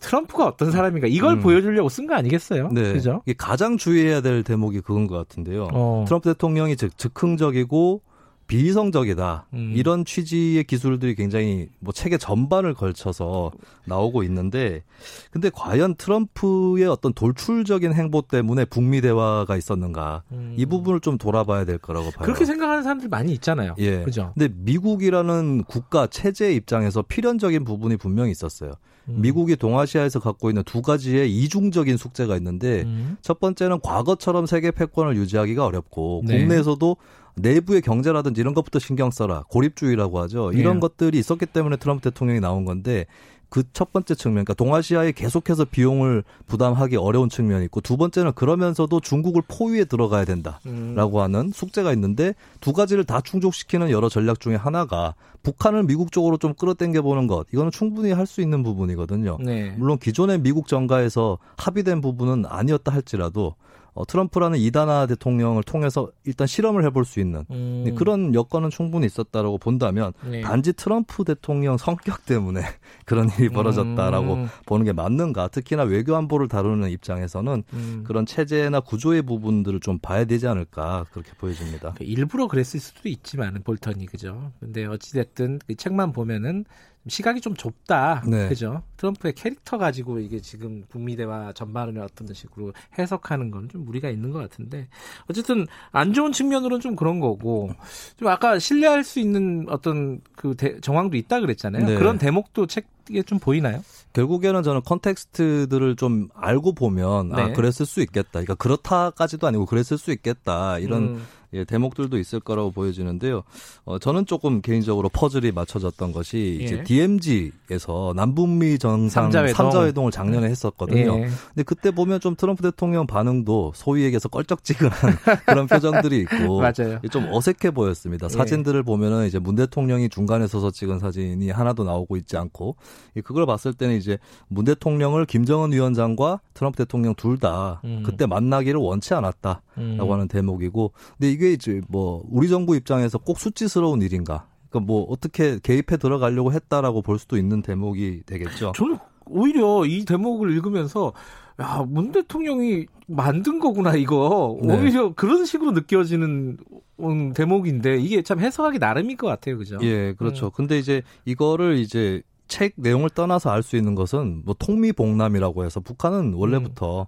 트럼프가 어떤 사람인가 이걸 음. 보여주려고 쓴 거 아니겠어요? 네. 그죠? 가장 주의해야 될 대목이 그건 것 같은데요. 어. 트럼프 대통령이 즉 즉흥적이고 비이성적이다. 음. 이런 취지의 기술들이 굉장히 뭐 책의 전반을 걸쳐서 나오고 있는데 근데 과연 트럼프의 어떤 돌출적인 행보 때문에 북미 대화가 있었는가? 음. 이 부분을 좀 돌아봐야 될 거라고 봐요. 그렇게 생각하는 사람들 많이 있잖아요. 예. 그죠? 근데 미국이라는 국가 체제 입장에서 필연적인 부분이 분명히 있었어요. 음. 미국이 동아시아에서 갖고 있는 두 가지의 이중적인 숙제가 있는데 음. 첫 번째는 과거처럼 세계 패권을 유지하기가 어렵고 네. 국내에서도 내부의 경제라든지 이런 것부터 신경 써라 고립주의라고 하죠. 이런 네. 것들이 있었기 때문에 트럼프 대통령이 나온 건데 그첫 번째 측면, 그러니까 동아시아에 계속해서 비용을 부담하기 어려운 측면이 있고 두 번째는 그러면서도 중국을 포위에 들어가야 된다라고 음. 하는 숙제가 있는데 두 가지를 다 충족시키는 여러 전략 중에 하나가 북한을 미국 쪽으로 좀 끌어당겨 보는 것 이거는 충분히 할 수 있는 부분이거든요. 네. 물론 기존의 미국 정가에서 합의된 부분은 아니었다 할지라도 어, 트럼프라는 이단화 대통령을 통해서 일단 실험을 해볼 수 있는 음. 그런 여건은 충분히 있었다라고 본다면 네. 단지 트럼프 대통령 성격 때문에 그런 일이 벌어졌다라고 음. 보는 게 맞는가? 특히나 외교 안보를 다루는 입장에서는 음. 그런 체제나 구조의 부분들을 좀 봐야 되지 않을까 그렇게 보여집니다. 일부러 그랬을 수도 있지만 볼턴이 그죠. 근데 어찌 됐든 그 책만 보면은 시각이 좀 좁다. 네. 그죠? 트럼프의 캐릭터 가지고 이게 지금 북미 대화 전반을 어떤 식으로 해석하는 건 좀 무리가 있는 것 같은데 어쨌든 안 좋은 측면으로는 좀 그런 거고 좀 아까 신뢰할 수 있는 어떤 그 대, 정황도 있다 그랬잖아요. 네. 그런 대목도 책에 좀 보이나요? 결국에는 저는 컨텍스트들을 좀 알고 보면 아, 네. 아 그랬을 수 있겠다. 그러니까 그렇다까지도 아니고 그랬을 수 있겠다. 이런 음. 예, 대목들도 있을 거라고 보여지는데요. 어, 저는 조금 개인적으로 퍼즐이 맞춰졌던 것이 예. 이제 DMZ에서 남북미 정상 3자 회동. 을 작년에 했었거든요. 예. 근데 그때 보면 좀 트럼프 대통령 반응도 소위 얘기해서 껄쩍지근한 그런 표정들이 있고 맞아요. 좀 어색해 보였습니다. 예. 사진들을 보면은 이제 문 대통령이 중간에 서서 찍은 사진이 하나도 나오고 있지 않고 그걸 봤을 때는 이제 문 대통령을 김정은 위원장과 트럼프 대통령 둘다 음. 그때 만나기를 원치 않았다라고 음. 하는 대목이고 근데 이게 이제 뭐 우리 정부 입장에서 꼭 수치스러운 일인가? 그러니까 뭐 어떻게 개입해 들어가려고 했다라고 볼 수도 있는 대목이 되겠죠. 저는 오히려 이 대목을 읽으면서 야, 문 대통령이 만든 거구나, 이거. 네. 오히려 그런 식으로 느껴지는 음, 대목인데, 이게 참 해석하기 나름일 것 같아요, 그죠? 예, 그렇죠. 음. 근데 이제 이거를 이제 책 내용을 떠나서 알 수 있는 것은 뭐 통미봉남이라고 해서 북한은 원래부터 음.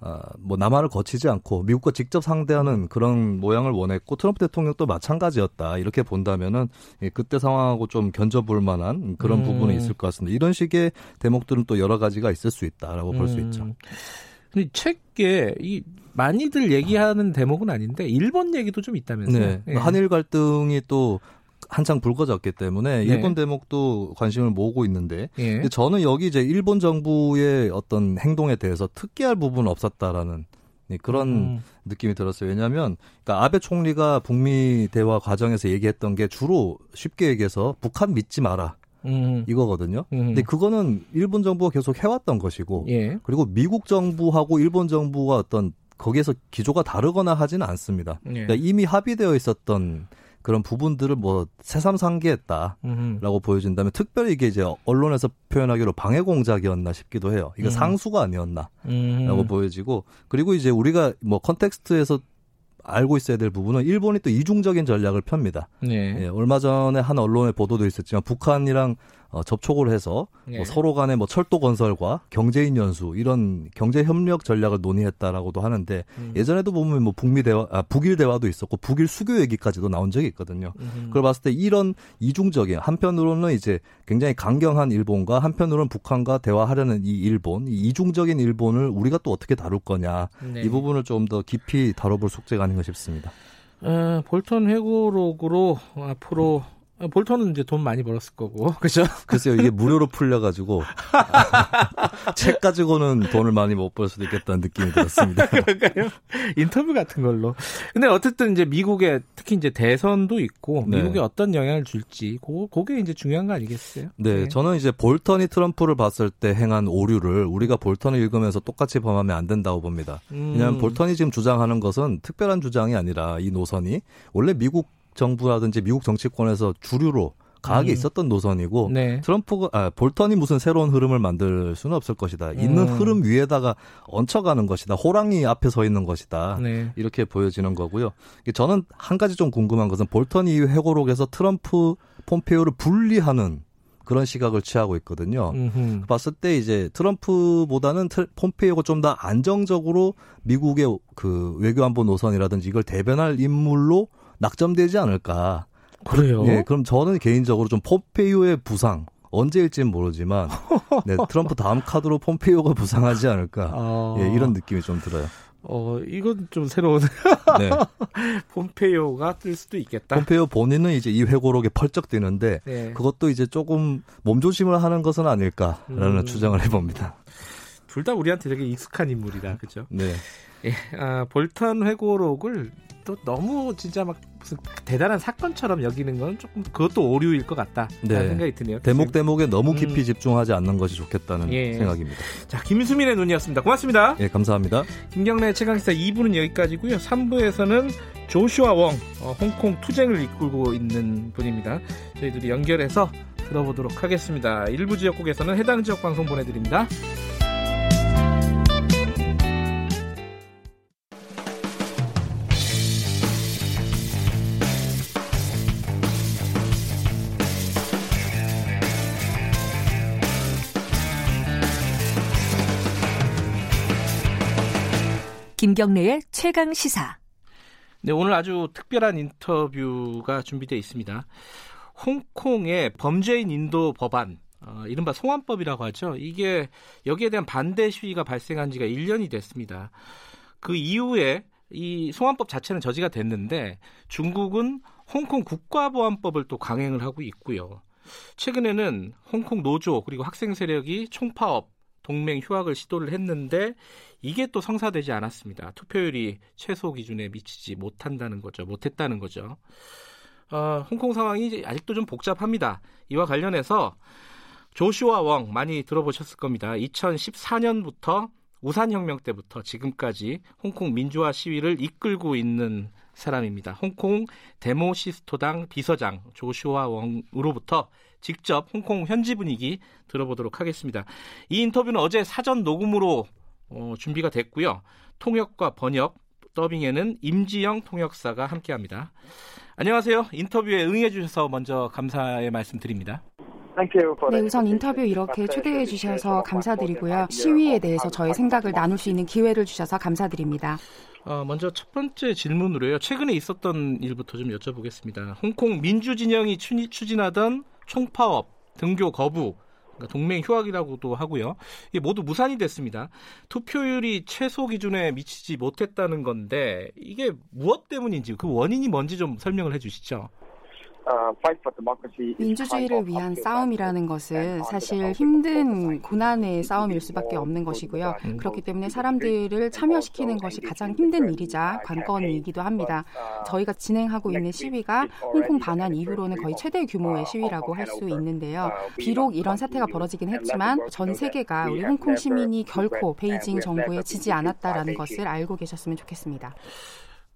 어, 뭐 남한을 거치지 않고 미국과 직접 상대하는 그런 모양을 원했고 트럼프 대통령도 마찬가지였다 이렇게 본다면은 예, 그때 상황하고 좀 견져볼 만한 그런 음. 부분이 있을 것 같습니다. 이런 식의 대목들은 또 여러 가지가 있을 수 있다라고 음. 볼수 있죠. 이 책에 이 많이들 얘기하는 대목은 아닌데 일본 얘기도 좀 있다면서요? 네. 예. 한일 갈등이 또 한창 불거졌기 때문에 네. 일본 대목도 관심을 모으고 있는데 예. 저는 여기 이제 일본 정부의 어떤 행동에 대해서 특기할 부분은 없었다라는 네, 그런 음. 느낌이 들었어요. 왜냐하면 그러니까 아베 총리가 북미 대화 과정에서 얘기했던 게 주로 쉽게 얘기해서 북한 믿지 마라. 음. 이거거든요. 음. 근데 그거는 일본 정부가 계속 해왔던 것이고, 예. 그리고 미국 정부하고 일본 정부가 어떤 거기에서 기조가 다르거나 하지는 않습니다. 예. 그러니까 이미 합의되어 있었던 그런 부분들을 뭐 새삼 상기했다라고 음흠. 보여진다면 특별히 이게 이제 언론에서 표현하기로 방해 공작이었나 싶기도 해요. 이게 음. 상수가 아니었나라고 음. 보여지고 그리고 이제 우리가 뭐 컨텍스트에서 알고 있어야 될 부분은 일본이 또 이중적인 전략을 펴니다. 네. 예, 얼마 전에 한 언론의 보도도 있었지만 북한이랑 어, 접촉을 해서 네. 뭐 서로 간에 뭐 철도 건설과 경제인 연수 이런 경제 협력 전략을 논의했다라고도 하는데 음. 예전에도 보면 뭐 북미 대화 아, 북일 대화도 있었고 북일 수교 얘기까지도 나온 적이 있거든요. 음. 그걸 봤을 때 이런 이중적인 한편으로는 이제 굉장히 강경한 일본과 한편으로는 북한과 대화하려는 이 일본 이 이중적인 일본을 우리가 또 어떻게 다룰 거냐 네. 이 부분을 좀 더 깊이 다뤄볼 숙제가 아닌가 싶습니다. 어, 볼턴 회고록으로 앞으로 음. 볼턴은 이제 돈 많이 벌었을 거고, 그죠? 글쎄요, 이게 무료로 풀려가지고, 책 가지고는 돈을 많이 못 벌 수도 있겠다는 느낌이 들었습니다. 그러니까요. 인터뷰 같은 걸로. 근데 어쨌든 이제 미국의, 특히 이제 대선도 있고, 네. 미국에 어떤 영향을 줄지, 고, 그게 이제 중요한 거 아니겠어요? 네, 네, 저는 이제 볼턴이 트럼프를 봤을 때 행한 오류를 우리가 볼턴을 읽으면서 똑같이 범하면 안 된다고 봅니다. 음. 왜냐하면 볼턴이 지금 주장하는 것은 특별한 주장이 아니라 이 노선이 원래 미국 정부라든지 미국 정치권에서 주류로 강하게 음. 있었던 노선이고 네. 트럼프가 아, 볼턴이 무슨 새로운 흐름을 만들 수는 없을 것이다. 있는 음. 흐름 위에다가 얹혀가는 것이다. 호랑이 앞에 서 있는 것이다. 네. 이렇게 보여지는 거고요. 저는 한 가지 좀 궁금한 것은 볼턴 이후 회고록에서 트럼프 폼페이오를 분리하는 그런 시각을 취하고 있거든요. 음흠. 봤을 때 이제 트럼프보다는 폼페이오가 좀 더 안정적으로 미국의 그 외교안보 노선이라든지 이걸 대변할 인물로 낙점되지 않을까. 그래요? 예, 그럼 저는 개인적으로 좀 폼페이오의 부상 언제일지는 모르지만 네, 트럼프 다음 카드로 폼페이오가 부상하지 않을까. 어... 예, 이런 느낌이 좀 들어요. 어, 이건 좀 새로운. 네. 폼페이오가 뜰 수도 있겠다. 폼페이오 본인은 이제 이 회고록에 펄쩍 뛰는데 네. 그것도 이제 조금 몸조심을 하는 것은 아닐까라는 음... 추정을 해봅니다. 둘 다 우리한테 되게 익숙한 인물이다. 그죠? 네. 예, 아, 볼턴 회고록을 또 너무 진짜 막 무슨 대단한 사건처럼 여기는 건 조금 그것도 오류일 것 같다 네. 생각이 드네요. 대목 대목에 너무 깊이 음. 집중하지 않는 것이 좋겠다는 예. 생각입니다. 자 김수민의 눈이었습니다. 고맙습니다. 예 감사합니다. 김경래 최강기사 2부는 여기까지고요. 3부에서는 조슈아 웡 어, 홍콩 투쟁을 이끌고 있는 분입니다. 저희들이 연결해서 들어보도록 하겠습니다. 일부 지역국에서는 해당 지역 방송 보내드립니다. 김경래의 최강 시사. 네, 오늘 아주 특별한 인터뷰가 준비되어 있습니다. 홍콩의 범죄인 인도 법안, 어, 이른바 송환법이라고 하죠. 이게 여기에 대한 반대 시위가 발생한 지가 1년이 됐습니다. 그 이후에 이 송환법 자체는 저지가 됐는데 중국은 홍콩 국가보안법을 또 강행을 하고 있고요. 최근에는 홍콩 노조 그리고 학생 세력이 총파업 동맹 휴학을 시도를 했는데 이게 또 성사되지 않았습니다. 투표율이 최소 기준에 미치지 못한다는 거죠. 못했다는 거죠. 어, 홍콩 상황이 아직도 좀 복잡합니다. 이와 관련해서 조슈아 웡 많이 들어보셨을 겁니다. 2014년부터 우산혁명 때부터 지금까지 홍콩 민주화 시위를 이끌고 있는 사람입니다. 홍콩 데모시스토당 비서장 조슈아 웡으로부터 직접 홍콩 현지 분위기 들어보도록 하겠습니다. 이 인터뷰는 어제 사전 녹음으로 어, 준비가 됐고요. 통역과 번역, 더빙에는 임지영 통역사가 함께합니다. 안녕하세요. 인터뷰에 응해 주셔서 먼저 감사의 말씀드립니다. 네, 우선 인터뷰 이렇게 초대해 주셔서 감사드리고요. 시위에 대해서 저의 생각을 나눌 수 있는 기회를 주셔서 감사드립니다. 어, 먼저 첫 번째 질문으로요. 최근에 있었던 일부터 좀 여쭤보겠습니다. 홍콩 민주진영이 추진하던 총파업, 등교 거부, 그러니까 동맹 휴학이라고도 하고요. 이게 모두 무산이 됐습니다. 투표율이 최소 기준에 미치지 못했다는 건데 이게 무엇 때문인지 그 원인이 뭔지 좀 설명을 해주시죠. 민주주의를 위한 싸움이라는 것은 사실 힘든 고난의 싸움일 수밖에 없는 것이고요. 그렇기 때문에 사람들을 참여시키는 것이 가장 힘든 일이자 관건이기도 합니다. 저희가 진행하고 있는 시위가 홍콩 반환 이후로는 거의 최대 규모의 시위라고 할 수 있는데요. 비록 이런 사태가 벌어지긴 했지만 전 세계가 우리 홍콩 시민이 결코 베이징 정부에 지지 않았다라는 것을 알고 계셨으면 좋겠습니다.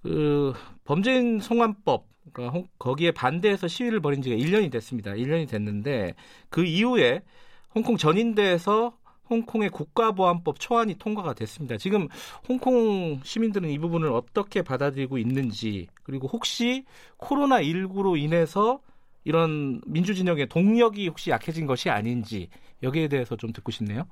그 범죄인 송환법 그러니까 거기에 반대해서 시위를 벌인 지가 1년이 됐습니다. 1년이 됐는데 그 이후에 홍콩 전인대에서 홍콩의 국가보안법 초안이 통과가 됐습니다. 지금 홍콩 시민들은 이 부분을 어떻게 받아들이고 있는지 그리고 혹시 코로나 19로 인해서 이런 민주진영의 동력이 혹시 약해진 것이 아닌지 여기에 대해서 좀 듣고 싶네요.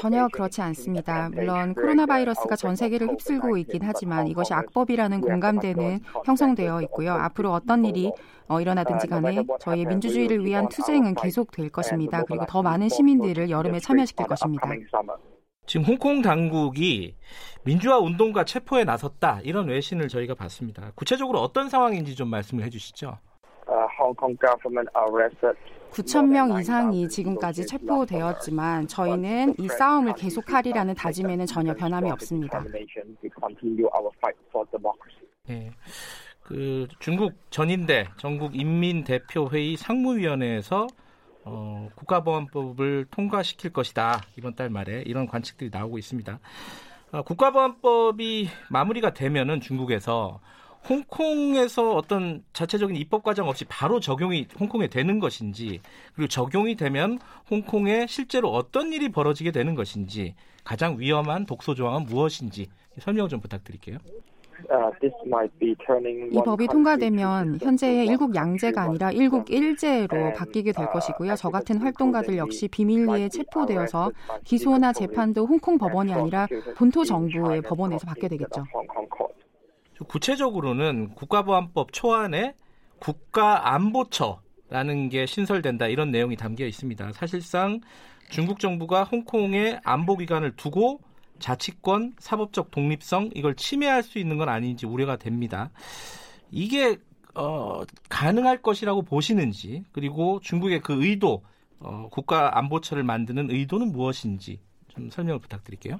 전혀 그렇지 않습니다. 물론 코로나 바이러스가 전 세계를 휩쓸고 있긴 하지만 이것이 악법이라는 공감대는 형성되어 있고요. 앞으로 어떤 일이 어, 일어나든지 간에 저희의 민주주의를 위한 투쟁은 계속될 것입니다. 그리고 더 많은 시민들을 여름에 참여시킬 것입니다. 지금 홍콩 당국이 민주화 운동가 체포에 나섰다 이런 외신을 저희가 봤습니다. 구체적으로 어떤 상황인지 좀 말씀을 해주시죠. 9천 명 이상이 지금까지 체포되었지만 저희는 이 싸움을 계속하리라는 다짐에는 전혀 변함이 없습니다. 네. 그 중국 전인대 전국 인민대표회의 상무위원회에서 어, 국가보안법을 통과시킬 것이다 이번 달 말에 이런 관측들이 나오고 있습니다. 어, 국가보안법이 마무리가 되면은 중국에서 홍콩에서 어떤 자체적인 입법 과정 없이 바로 적용이 홍콩에 되는 것인지 그리고 적용이 되면 홍콩에 실제로 어떤 일이 벌어지게 되는 것인지 가장 위험한 독소 조항은 무엇인지 설명 좀 부탁드릴게요. 이 법이 통과되면 현재의 일국 양제가 아니라 일국 일제로 바뀌게 될 것이고요. 저 같은 활동가들 역시 비밀리에 체포되어서 기소나 재판도 홍콩 법원이 아니라 본토 정부의 법원에서 받게 되겠죠. 구체적으로는 국가보안법 초안에 국가안보처라는 게 신설된다 이런 내용이 담겨 있습니다. 사실상 중국 정부가 홍콩에 안보기관을 두고 자치권, 사법적 독립성 이걸 침해할 수 있는 건 아닌지 우려가 됩니다. 이게 어, 가능할 것이라고 보시는지 그리고 중국의 그 의도 어, 국가 안보처를 만드는 의도는 무엇인지 좀 설명을 부탁드릴게요.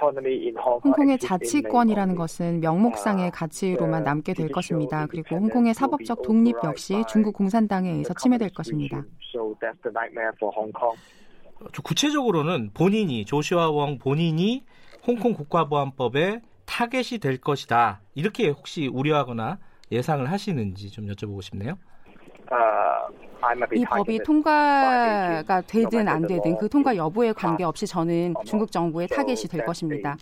홍콩의 자치권이라는 것은 명목상의 가치로만 남게 될 것입니다. 그리고 홍콩의 사법적 독립 역시 중국 공산당에 의해서 침해될 것입니다. 구체적으로는 본인이 조시아 왕 본인이 홍콩 국가보안법에 타겟이 될 것이다. 이렇게 혹시 우려하거나 예상을 하시는지 좀 여쭤보고 싶네요. 이 법이 통과가 되든 안 되든 그 통과 여부에 관계없이 저는 중국 정부의 타겟이 될 것입니다.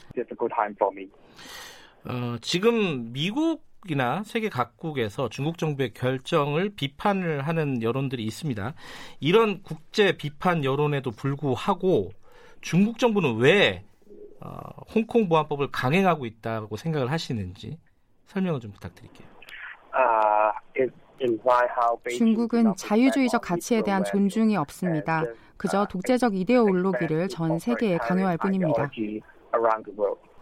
어, 지금 미국이나 세계 각국에서 중국 정부의 결정을 비판을 하는 여론들이 있습니다. 이런 국제 비판 여론에도 불구하고 중국 정부는 왜 어, 홍콩 보안법을 강행하고 있다고 생각을 하시는지 설명을 좀 부탁드릴게요. Uh, 중국은 자유주의적 가치에 대한 존중이 없습니다. 그저 독재적 이데올로기를 전 세계에 강요할 뿐입니다.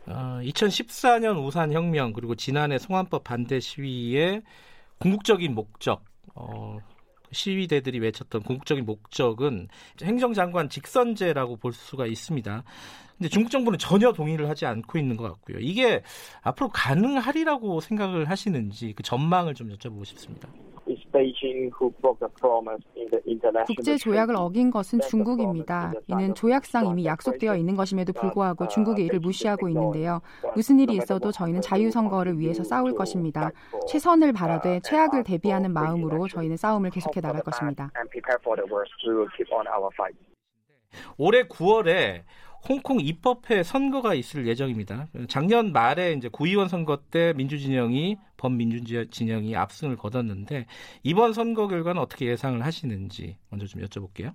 어, 2014년 우산 혁명 그리고 지난해 송환법 반대 시위의 궁극적인 목적 어, 시위대들이 외쳤던 궁극적인 목적은 행정장관 직선제라고 볼 수가 있습니다. 근데 중국 정부는 전혀 동의를 하지 않고 있는 것 같고요. 이게 앞으로 가능하리라고 생각을 하시는지 그 전망을 좀 여쭤보고 싶습니다. 국제 조약을 어긴 것은 중국입니다. 이는 조약상 이미 약속되어 있는 것임에도 불구하고 중국이 이를 무시하고 있는데요. 무슨 일이 있어도 저희는 자유 선거를 위해서 싸울 것입니다. 최선을 바라되 최악을 대비하는 마음으로 저희는 싸움을 계속해 나갈 것입니다. 올해 9월에 홍콩 입법회 선거가 있을 예정입니다. 작년 말에 이제 구의원 선거 때 민주진영이 범민주진영이 압승을 거뒀는데 이번 선거 결과는 어떻게 예상을 하시는지 먼저 좀 여쭤볼게요.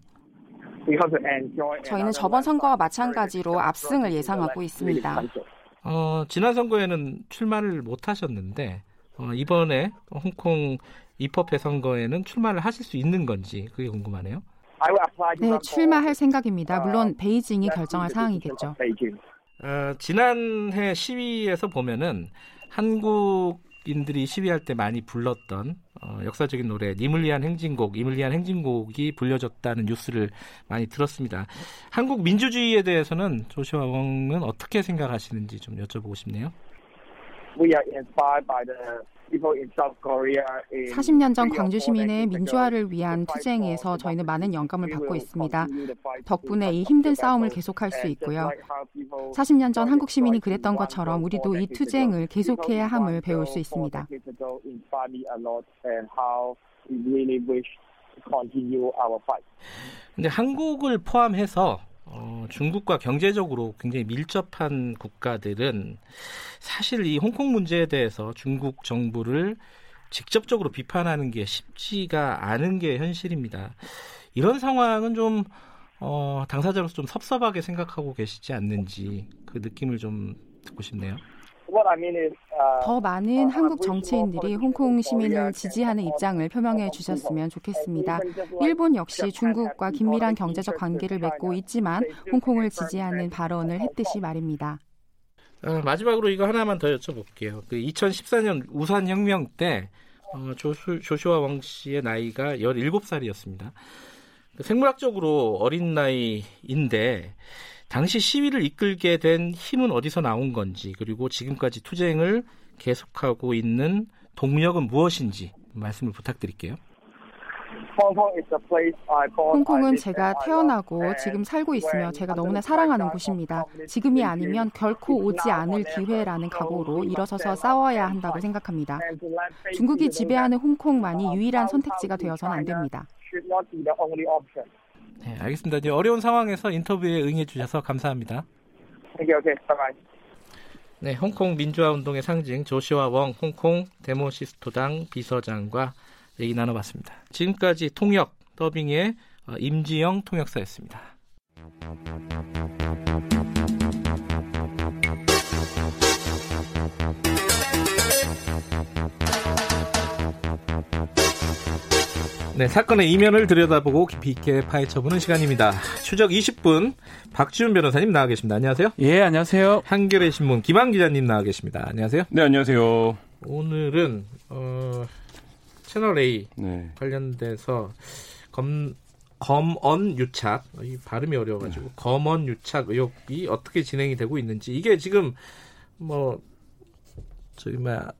저희는 저번 선거와 마찬가지로 압승을 예상하고 있습니다. 어, 지난 선거에는 출마를 못 하셨는데 어, 이번에 홍콩 입법회 선거에는 출마를 하실 수 있는 건지 그게 궁금하네요. 네, 출마할 생각입니다. 물론 베이징이 결정할 사항이겠죠. 어, 지난해 시위에서 보면은 한국 중국인들이 시위할 때 많이 불렀던 어, 역사적인 노래 위한 행진곡, 위한 행진곡이 불려졌다는 뉴스를 많이 들었습니다. 한국 민주주의에 대해서는 조시아 왕은 어떻게 생각하시는지 좀 여쭤보고 싶네요. 40년 전 광주 시민의 민주화를 위한 투쟁에서 저희는 많은 영감을 받고 있습니다. 덕분에 이 힘든 싸움을 계속할 수 있고요. 40년 전 한국 시민이 그랬던 것처럼 우리도 이 투쟁을 계속해야 함을 배울 수 있습니다. 근데 한국을 포함해서 어, 중국과 경제적으로 굉장히 밀접한 국가들은 사실 이 홍콩 문제에 대해서 중국 정부를 직접적으로 비판하는 게 쉽지가 않은 게 현실입니다. 이런 상황은 좀 어, 당사자로서 좀 섭섭하게 생각하고 계시지 않는지 그 느낌을 좀 듣고 싶네요. 더 많은 한국 정치인들이 홍콩 시민을 지지하는 입장을 표명해 주셨으면 좋겠습니다. 일본 역시 중국과 긴밀한 경제적 관계를 맺고 있지만 홍콩을 지지하는 발언을 했듯이 말입니다. 어, 마지막으로 이거 하나만 더 여쭤볼게요. 그 2014년 우산 혁명 때 어, 조슈, 조슈아 왕 씨의 나이가 17살이었습니다. 그 생물학적으로 어린 나이인데 당시 시위를 이끌게 된 힘은 어디서 나온 건지 그리고 지금까지 투쟁을 계속하고 있는 동력은 무엇인지 말씀을 부탁드릴게요. 홍콩은 제가 태어나고 지금 살고 있으며 제가 너무나 사랑하는 곳입니다. 지금이 아니면 결코 오지 않을 기회라는 각오로 일어서서 싸워야 한다고 생각합니다. 중국이 지배하는 홍콩만이 유일한 선택지가 되어서는 안 됩니다. 네, 알겠습니다. 이제 어려운 상황에서 인터뷰에 응해 주셔서 감사합니다. 오케이, 오케이. 바이바이. 네, 홍콩 민주화 운동의 상징 조시와 웡 홍콩 데모시스토당 비서장과 얘기 나눠봤습니다. 지금까지 통역 더빙의 어, 임지영 통역사였습니다. 네, 사건의 이면을 들여다보고 깊이 있게 파헤쳐보는 시간입니다. 추적 20분 박지훈 변호사님 나와 계십니다. 안녕하세요. 예, 안녕하세요. 한겨레 신문 김한 기자님 나와 계십니다. 안녕하세요. 네, 안녕하세요. 오늘은 어, 채널 A 네. 관련돼서 검 검언 유착 이 발음이 어려워가지고 네. 검언 유착 의혹이 어떻게 진행이 되고 있는지 이게 지금 뭐 저기 뭐야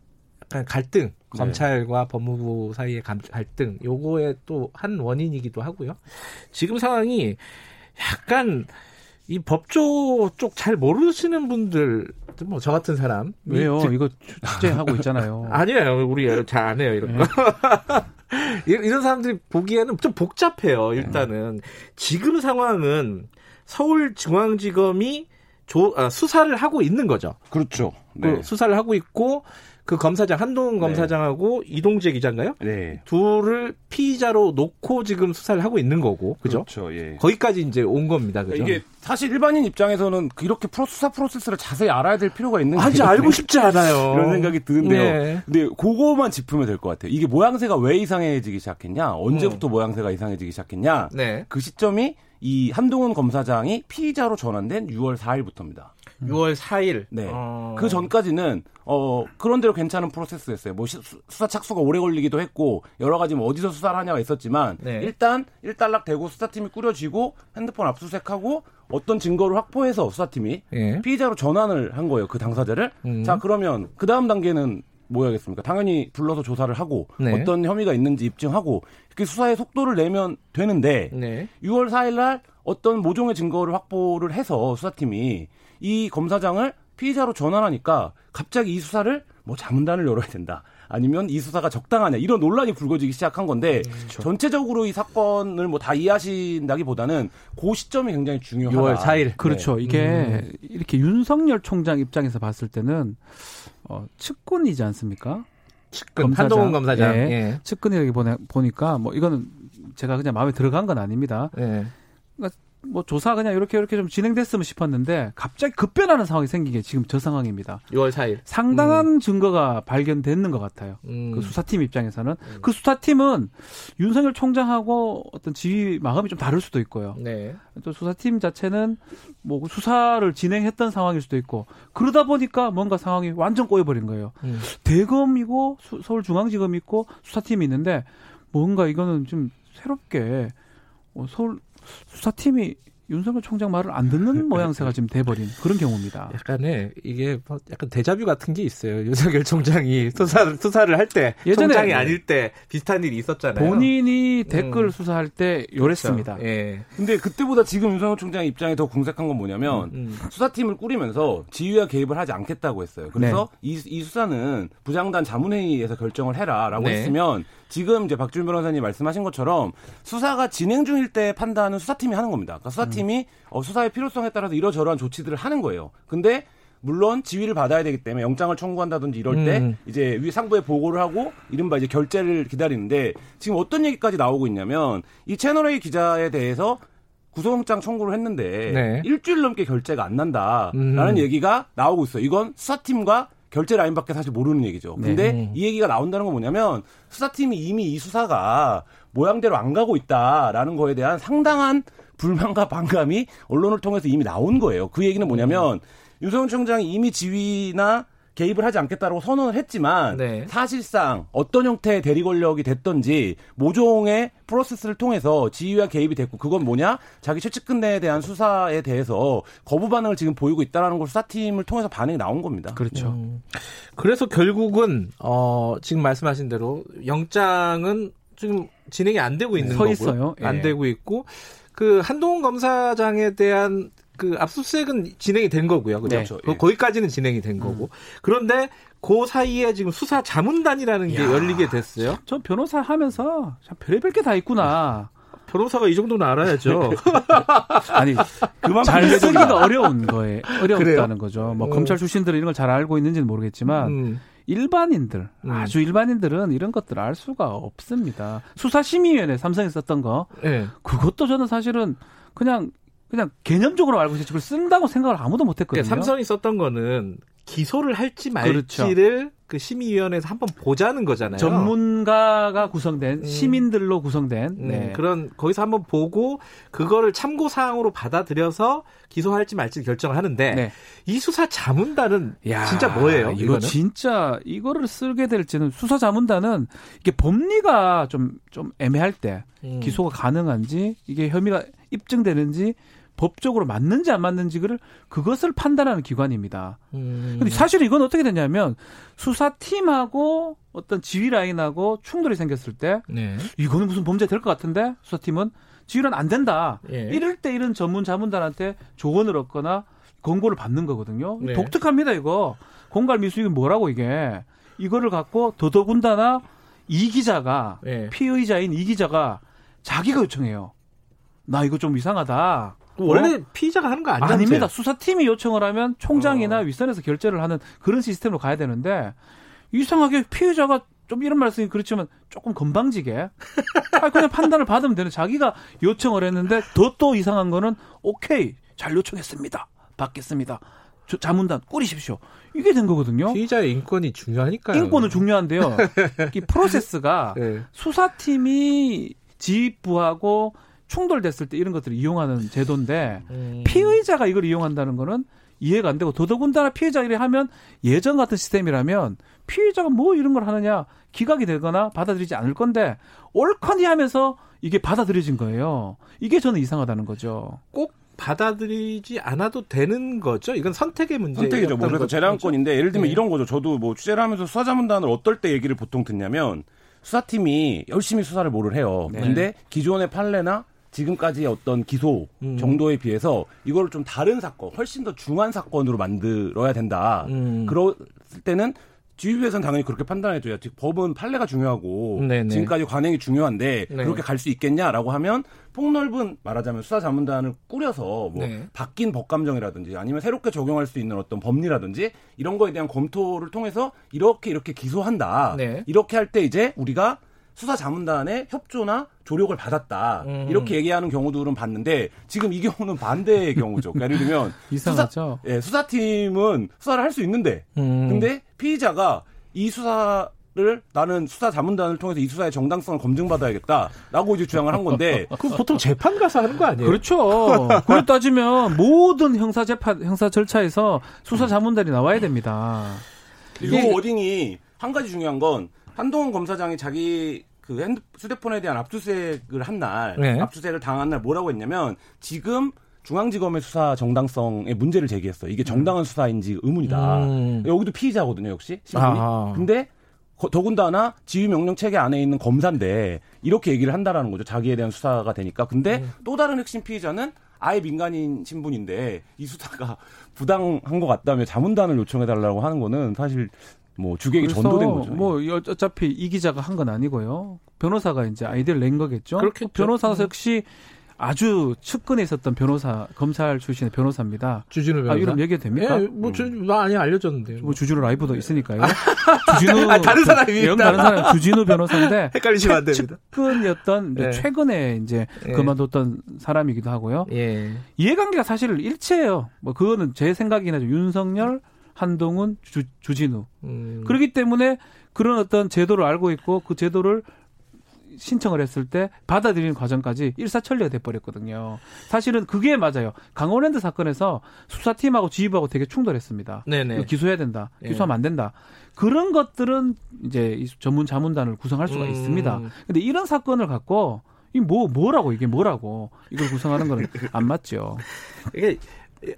약간 갈등 네. 검찰과 법무부 사이의 갈등 요거에 또한 원인이기도 하고요. 지금 상황이 약간 이 법조 쪽 잘 모르시는 분들 뭐 저 같은 사람 왜요? 이, 이거 취재하고 있잖아요. 아니에요. 우리 잘 안 해요 이런 거. 네. 이런 사람들이 보기에는 좀 복잡해요. 일단은 네. 지금 상황은 서울중앙지검이 조, 아, 수사를 하고 있는 거죠. 그렇죠. 그 네. 그 수사를 하고 있고 그 검사장 한동훈 네. 검사장하고 네. 이동재 기자인가요? 네. 둘을 피의자로 놓고 지금 수사를 하고 있는 거고, 그죠? 그렇죠. 예. 거기까지 이제 온 겁니다, 그죠? 이게 사실 일반인 입장에서는 이렇게 프로, 수사 프로세스를 자세히 알아야 될 필요가 있는 아직 알고 싶지 않아요. 이런 생각이 드는데요. 네. 근데 그거만 짚으면 될 것 같아요. 이게 모양새가 왜 이상해지기 시작했냐? 언제부터 음. 모양새가 이상해지기 시작했냐? 네. 그 시점이 이 한동훈 검사장이 피의자로 전환된 6월 4일부터입니다. 6월 4일. 네. 어... 그 전까지는 어 그런대로 괜찮은 프로세스였어요. 뭐 수사 착수가 오래 걸리기도 했고 여러 가지 뭐 어디서 수사를 하냐가 있었지만 네. 일단 일단락 되고 수사팀이 꾸려지고 핸드폰 압수수색하고 어떤 증거를 확보해서 수사팀이 예. 피의자로 전환을 한 거예요. 그 당사자를. 음. 자 그러면 그 다음 단계는 뭐야겠습니까? 당연히 불러서 조사를 하고 네. 어떤 혐의가 있는지 입증하고 이렇게 수사의 속도를 내면 되는데 네. 6월 4일 날 어떤 모종의 증거를 확보를 해서 수사팀이 이 검사장을 피의자로 전환하니까 갑자기 이 수사를 뭐 자문단을 열어야 된다. 아니면 이 수사가 적당하냐 이런 논란이 불거지기 시작한 건데 그렇죠. 전체적으로 이 사건을 뭐 다 이해하신다기보다는 그 시점이 굉장히 중요하다. 6월 4일. 그렇죠. 네. 이게 음. 이렇게 윤석열 총장 입장에서 봤을 때는 어, 측근이지 않습니까? 측근 검사장. 한동훈 검사장. 예. 예. 측근이라기 보니까 뭐 이거는 제가 그냥 마음에 들어간 건 아닙니다. 예. 그러니까 뭐 조사 그냥 이렇게 이렇게 좀 진행됐으면 싶었는데 갑자기 급변하는 상황이 생긴 게 지금 저 상황입니다. 6월 4일. 상당한 음. 증거가 발견됐는 것 같아요. 음. 그 수사팀 입장에서는 음. 그 수사팀은 윤석열 총장하고 어떤 지휘 마감이 좀 다를 수도 있고요. 네. 또 수사팀 자체는 뭐 수사를 진행했던 상황일 수도 있고 그러다 보니까 뭔가 상황이 완전 꼬여버린 거예요. 음. 대검이고 서울중앙지검 있고 수사팀이 있는데 뭔가 이거는 좀 새롭게 어, 서울 수사팀이 윤석열 총장 말을 안 듣는 모양새가 지금 돼버린 그런 경우입니다. 약간의 이게 뭐 약간 대자뷰 같은 게 있어요. 윤석열 총장이 수사 수사를 할때 총장이 아닐 때 비슷한 일이 있었잖아요. 본인이 음. 댓글 음. 수사할 때 요랬습니다. 그렇죠. 예. 근데 그때보다 지금 윤석열 총장 입장이 더 궁색한 건 뭐냐면 음, 음. 수사팀을 꾸리면서 지휘와 개입을 하지 않겠다고 했어요. 그래서 네. 이, 이 수사는 부장단 자문회의에서 결정을 해라라고 네. 했으면 지금 이제 박준 변호사님 말씀하신 것처럼 수사가 진행 중일 때 판단은 수사팀이 하는 겁니다. 그러니까 수사팀이 음. 어, 수사의 필요성에 따라서 이러저러한 조치들을 하는 거예요. 근데 물론 지휘를 받아야 되기 때문에 영장을 청구한다든지 이럴 때 음. 이제 위 상부에 보고를 하고 이른바 이제 결재를 기다리는데 지금 어떤 얘기까지 나오고 있냐면 이 채널A 기자에 대해서 구속영장 청구를 했는데 네. 일주일 넘게 결재가 안 난다라는 음. 얘기가 나오고 있어요. 이건 수사팀과 결제 라인밖에 사실 모르는 얘기죠. 근데 네. 이 얘기가 나온다는 건 뭐냐면 수사팀이 이미 이 수사가 모양대로 안 가고 있다라는 거에 대한 상당한 불만과 반감이 언론을 통해서 이미 나온 거예요. 그 얘기는 뭐냐면 음. 윤석열 총장이 이미 지휘나 개입을 하지 않겠다고 선언을 했지만 네. 사실상 어떤 형태의 대리 권력이 됐던지 모종의 프로세스를 통해서 지휘와 개입이 됐고 그건 뭐냐 자기 최측근에 대한 수사에 대해서 거부 반응을 지금 보이고 있다라는 걸 수사팀을 통해서 반응이 나온 겁니다. 그렇죠. 음. 그래서 결국은 어 지금 말씀하신 대로 영장은 지금 진행이 안 되고 있는 서 거고요. 있어요. 안 예. 되고 있고 그 한동훈 검사장에 대한 그 압수수색은 진행이 된 거고요. 그렇죠. 네. 거기까지는 진행이 된 거고. 음. 그런데 그 사이에 지금 수사 자문단이라는 게 야. 열리게 됐어요. 저 변호사 하면서 참 별의별 게 다 있구나. 변호사가 이 정도는 알아야죠. 아니, 그만 잘 쓰기가 어려운 거에 어렵다는? 거죠. 뭐 음. 검찰 출신들은 이런 걸 잘 알고 있는지는 모르겠지만 음. 일반인들, 음. 아주 일반인들은 이런 것들을 알 수가 없습니다. 수사심의위원회 삼성에 썼던 거, 네. 그것도 저는 사실은 그냥 그냥 개념적으로 알고 있었지 그걸 쓴다고 생각을 아무도 못했거든요. 그러니까 삼성이 썼던 거는 기소를 할지 말지를 그렇죠. 그 심의위원회에서 한번 보자는 거잖아요. 전문가가 구성된 음. 시민들로 구성된 음, 네. 그런 거기서 한번 보고 그거를 참고 사항으로 받아들여서 기소할지 말지 결정을 하는데 네. 이 수사 자문단은 야, 진짜 뭐예요? 이거 이거는? 진짜 이거를 쓰게 될지는 수사 자문단은 이게 법리가 좀좀 애매할 때 음. 기소가 가능한지 이게 혐의가 입증되는지 법적으로 맞는지 안 맞는지 를 그것을 판단하는 기관입니다. 음. 근데 사실 이건 어떻게 되냐면 수사팀하고 어떤 지휘 라인하고 충돌이 생겼을 때 네. 이거는 무슨 범죄 될 것 같은데 수사팀은 지휘는 안 된다. 예. 이럴 때 이런 전문 자문단한테 조언을 얻거나 권고를 받는 거거든요. 네. 독특합니다 이거. 공갈 미수 이게 뭐라고 이게 이거를 갖고 더더군다나 이 기자가 네. 피의자인 이 기자가 자기가 요청해요. 나 이거 좀 이상하다. 원래 어? 피의자가 하는 거 아니죠? 아닙니다. 수사팀이 요청을 하면 총장이나 어. 윗선에서 결재를 하는 그런 시스템으로 가야 되는데 이상하게 피의자가 좀 이런 말씀이 그렇지만 조금 건방지게 아니 그냥 판단을 받으면 되는 자기가 요청을 했는데 더 또 이상한 거는 오케이 잘 요청했습니다. 받겠습니다. 자문단 꾸리십시오. 이게 된 거거든요. 피의자의 인권이 중요하니까요. 인권은 중요한데요. 이 프로세스가 네. 수사팀이 지휘부하고 충돌됐을 때 이런 것들을 이용하는 제도인데 음. 피의자가 이걸 이용한다는 거는 이해가 안 되고 더더군다나 피해자 일을 하면 예전 같은 시스템이라면 피해자가 뭐 이런 걸 하느냐 기각이 되거나 받아들이지 않을 건데 옳거니 하면서 이게 받아들여진 거예요. 이게 저는 이상하다는 거죠. 꼭 받아들이지 않아도 되는 거죠. 이건 선택의 문제. 선택이죠. 뭐 그래서 재량권인데 예를 들면 네. 이런 거죠. 저도 뭐 취재를 하면서 수사자문단을 어떨 때 얘기를 보통 듣냐면 수사팀이 열심히 수사를 뭐를 해요. 네. 근데 기존의 판례나 지금까지의 어떤 기소 음. 정도에 비해서 이걸 좀 다른 사건, 훨씬 더 중한 사건으로 만들어야 된다. 음. 그럴 때는 지휘부에서는 당연히 그렇게 판단해줘야 즉 법은 판례가 중요하고 네네. 지금까지 관행이 중요한데 네. 그렇게 갈 수 있겠냐라고 하면 폭넓은 말하자면 수사 자문단을 꾸려서 뭐 네. 바뀐 법 감정이라든지 아니면 새롭게 적용할 수 있는 어떤 법리라든지 이런 거에 대한 검토를 통해서 이렇게 이렇게 기소한다. 네. 이렇게 할 때 이제 우리가 수사 자문단의 협조나 조력을 받았다 음. 이렇게 얘기하는 경우들은 봤는데 지금 이 경우는 반대의 경우죠. 그러니까 예를 들면 이상하죠. 수사, 예, 수사팀은 수사를 할 수 있는데 음. 근데 피의자가 이 수사 를 나는 수사 자문단을 통해서 이 수사의 정당성을 검증받아야겠다라고 이제 주장을 한 건데 그 보통 재판 가서 하는 거 아니에요? 그렇죠. 그걸 따지면 모든 형사 재판 형사 절차에서 수사 자문단이 나와야 됩니다. 이 wording이 한 가지 중요한 건 한동훈 검사장이 자기 그 핸드 휴대폰에 대한 압수수색을 한 날, 네. 압수수색을 당한 날 뭐라고 했냐면 지금 중앙지검의 수사 정당성에 문제를 제기했어요. 이게 정당한 수사인지 의문이다. 음. 여기도 피의자거든요, 역시 신분이. 아. 근데 더군다나 지휘명령 체계 안에 있는 검사인데 이렇게 얘기를 한다라는 거죠. 자기에 대한 수사가 되니까. 근데 음. 또 다른 핵심 피의자는 아예 민간인 신분인데 이 수사가 부당한 것 같다며 자문단을 요청해달라고 하는 거는 사실 뭐 주객이 전도된 거죠. 뭐 어차피 이 기자가 한 건 아니고요. 변호사가 이제 아이디어를 낸 거겠죠. 그렇겠죠. 변호사 역시 아주 측근에 있었던 변호사, 검찰 출신의 변호사입니다. 주진우 변호사. 아, 이름 얘기해도 됩니까? 예, 뭐, 주, 많이 알려졌는데요. 뭐, 주진우 라이브도 있으니까요. 주진우. 아, 다른 사람이 영 다른 사람, 주진우 변호사인데. 헷갈리시면 안 됩니다. 측근이었던, 예. 최근에 이제 예. 그만뒀던 사람이기도 하고요. 예. 이해관계가 사실 일체예요. 뭐, 그거는 제 생각이긴 하죠. 윤석열, 한동훈, 주, 주진우. 음. 그렇기 때문에 그런 어떤 제도를 알고 있고 그 제도를 신청을 했을 때 받아들이는 과정까지 일사천리가 돼버렸거든요. 사실은 그게 맞아요. 강원랜드 사건에서 수사팀하고 지휘부하고 되게 충돌했습니다. 네네. 기소해야 된다. 예. 기소하면 안 된다. 그런 것들은 이제 전문 자문단을 구성할 수가 음. 있습니다. 근데 이런 사건을 갖고 이 뭐 뭐라고 이게 뭐라고 이걸 구성하는 거는 안 맞죠. 이게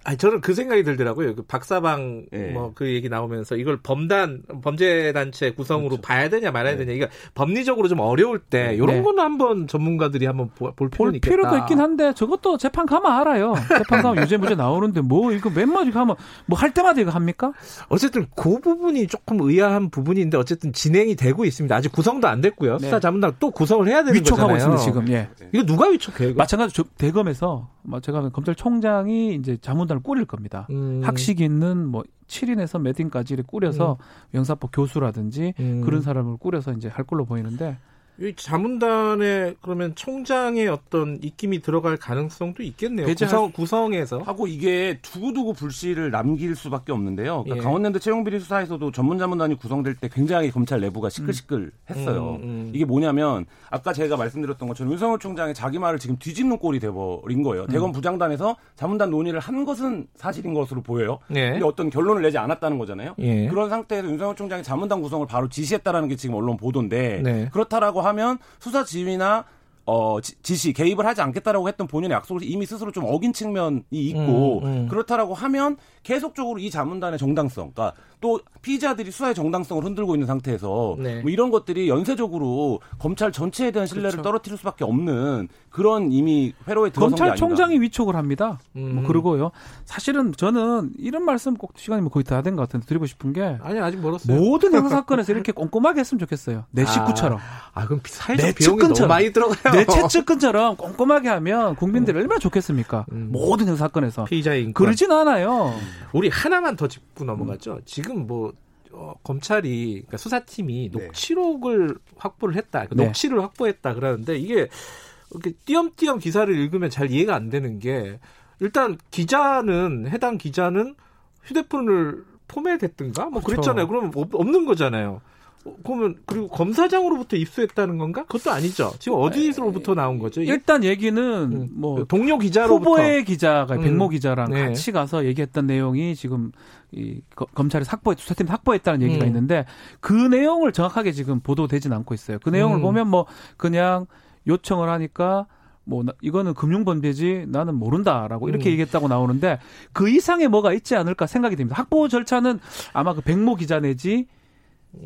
아 저는 그 생각이 들더라고요. 그 박사방 네. 뭐그 얘기 나오면서 이걸 범단 범죄 단체 구성으로 그렇죠. 봐야 되냐 말아야 네. 되냐 이거 법리적으로 좀 어려울 때 이런 네. 거는 한번 전문가들이 한번 볼, 볼 필요는 있겠다. 필요도 있긴 한데 저것도 재판 가면 알아요. 재판 가면 유죄 무죄 나오는데 뭐 이거 몇 마디 가면 뭐 할 때마다 이거 합니까? 어쨌든 그 부분이 조금 의아한 부분인데 어쨌든 진행이 되고 있습니다. 아직 구성도 안 됐고요. 네. 수사 자문단 또 구성을 해야 되는 위촉하고 거잖아요. 있습니다 지금. 예. 이거 누가 위촉해요? 마찬가지로 대검에서 뭐 제가 검찰총장이 이제 자문단을 꾸릴 겁니다. 음. 학식 있는 뭐 7인에서 몇 인까지 꾸려서 음. 영사법 교수라든지 음. 그런 사람을 꾸려서 이제 할 걸로 보이는데 이 자문단에 그러면 총장의 어떤 입김이 들어갈 가능성도 있겠네요. 구성, 구성에서 하고 이게 두고두고 불씨를 남길 수밖에 없는데요. 그러니까 예. 강원랜드 채용비리 수사에서도 전문 자문단이 구성될 때 굉장히 검찰 내부가 시끌시끌했어요. 음, 음, 음. 이게 뭐냐면 아까 제가 말씀드렸던 것처럼 윤석열 총장이 자기 말을 지금 뒤집는 꼴이 돼버린 거예요. 대검 음. 부장단에서 자문단 논의를 한 것은 사실인 것으로 보여요. 예. 근데 어떤 결론을 내지 않았다는 거잖아요. 예. 그런 상태에서 윤석열 총장이 자문단 구성을 바로 지시했다라는 게 지금 언론 보도인데 네. 그렇다라고 하면 수사 지휘나 어, 지 시, 개입을 하지 않겠다라고 했던 본인의 약속을 이미 스스로 좀 어긴 측면이 있고, 음, 음. 그렇다라고 하면 계속적으로 이 자문단의 정당성, 그러니까 또 피의자들이 수사의 정당성을 흔들고 있는 상태에서 네. 뭐 이런 것들이 연쇄적으로 검찰 전체에 대한 신뢰를 그렇죠. 떨어뜨릴 수밖에 없는 그런 이미 회로에 들어선 검찰총장이 위촉을 합니다. 뭐 음. 뭐 그러고요. 사실은 저는 이런 말씀 꼭 시간이 뭐 거의 다 된 것 같은데 드리고 싶은 게 아니 아직 멀었어요. 모든 형사 사건에서 이렇게 꼼꼼하게 했으면 좋겠어요. 내 식구처럼. 아, 아 그럼 사회적 비용이 너무 많이 들어가요. 내 채측근처럼 꼼꼼하게 하면 국민들이 음. 얼마나 좋겠습니까? 음. 모든 형사 사건에서. 피의자인 그러진 않아요. 우리 하나만 더 짚고 넘어가죠. 지금 뭐 어, 검찰이 그러니까 수사팀이 네. 녹취록을 확보를 했다. 그러니까 네. 녹취를 확보했다 그러는데 이게 이렇게 띄엄띄엄 기사를 읽으면 잘 이해가 안 되는 게 일단 기자는 해당 기자는 휴대폰을 포맷했든가 뭐 그렇죠. 그랬잖아요. 그러면 없는 거잖아요. 그러면 그리고 검사장으로부터 입수했다는 건가? 그것도 아니죠. 지금 어디서로부터 나온 거죠? 일단 얘기는 음, 뭐그 동료 기자로부터 후보의 기자가 음. 백모 기자랑 네. 같이 가서 얘기했던 내용이 지금 이 검찰이 확보했 수사팀 확보했다는 얘기가 음. 있는데 그 내용을 정확하게 지금 보도되진 않고 있어요. 그 내용을 음. 보면 뭐 그냥 요청을 하니까 뭐 이거는 금융 범죄지 나는 모른다라고 이렇게 음. 얘기했다고 나오는데 그 이상의 뭐가 있지 않을까 생각이 됩니다. 확보 절차는 아마 그 백모 기자 내지 음.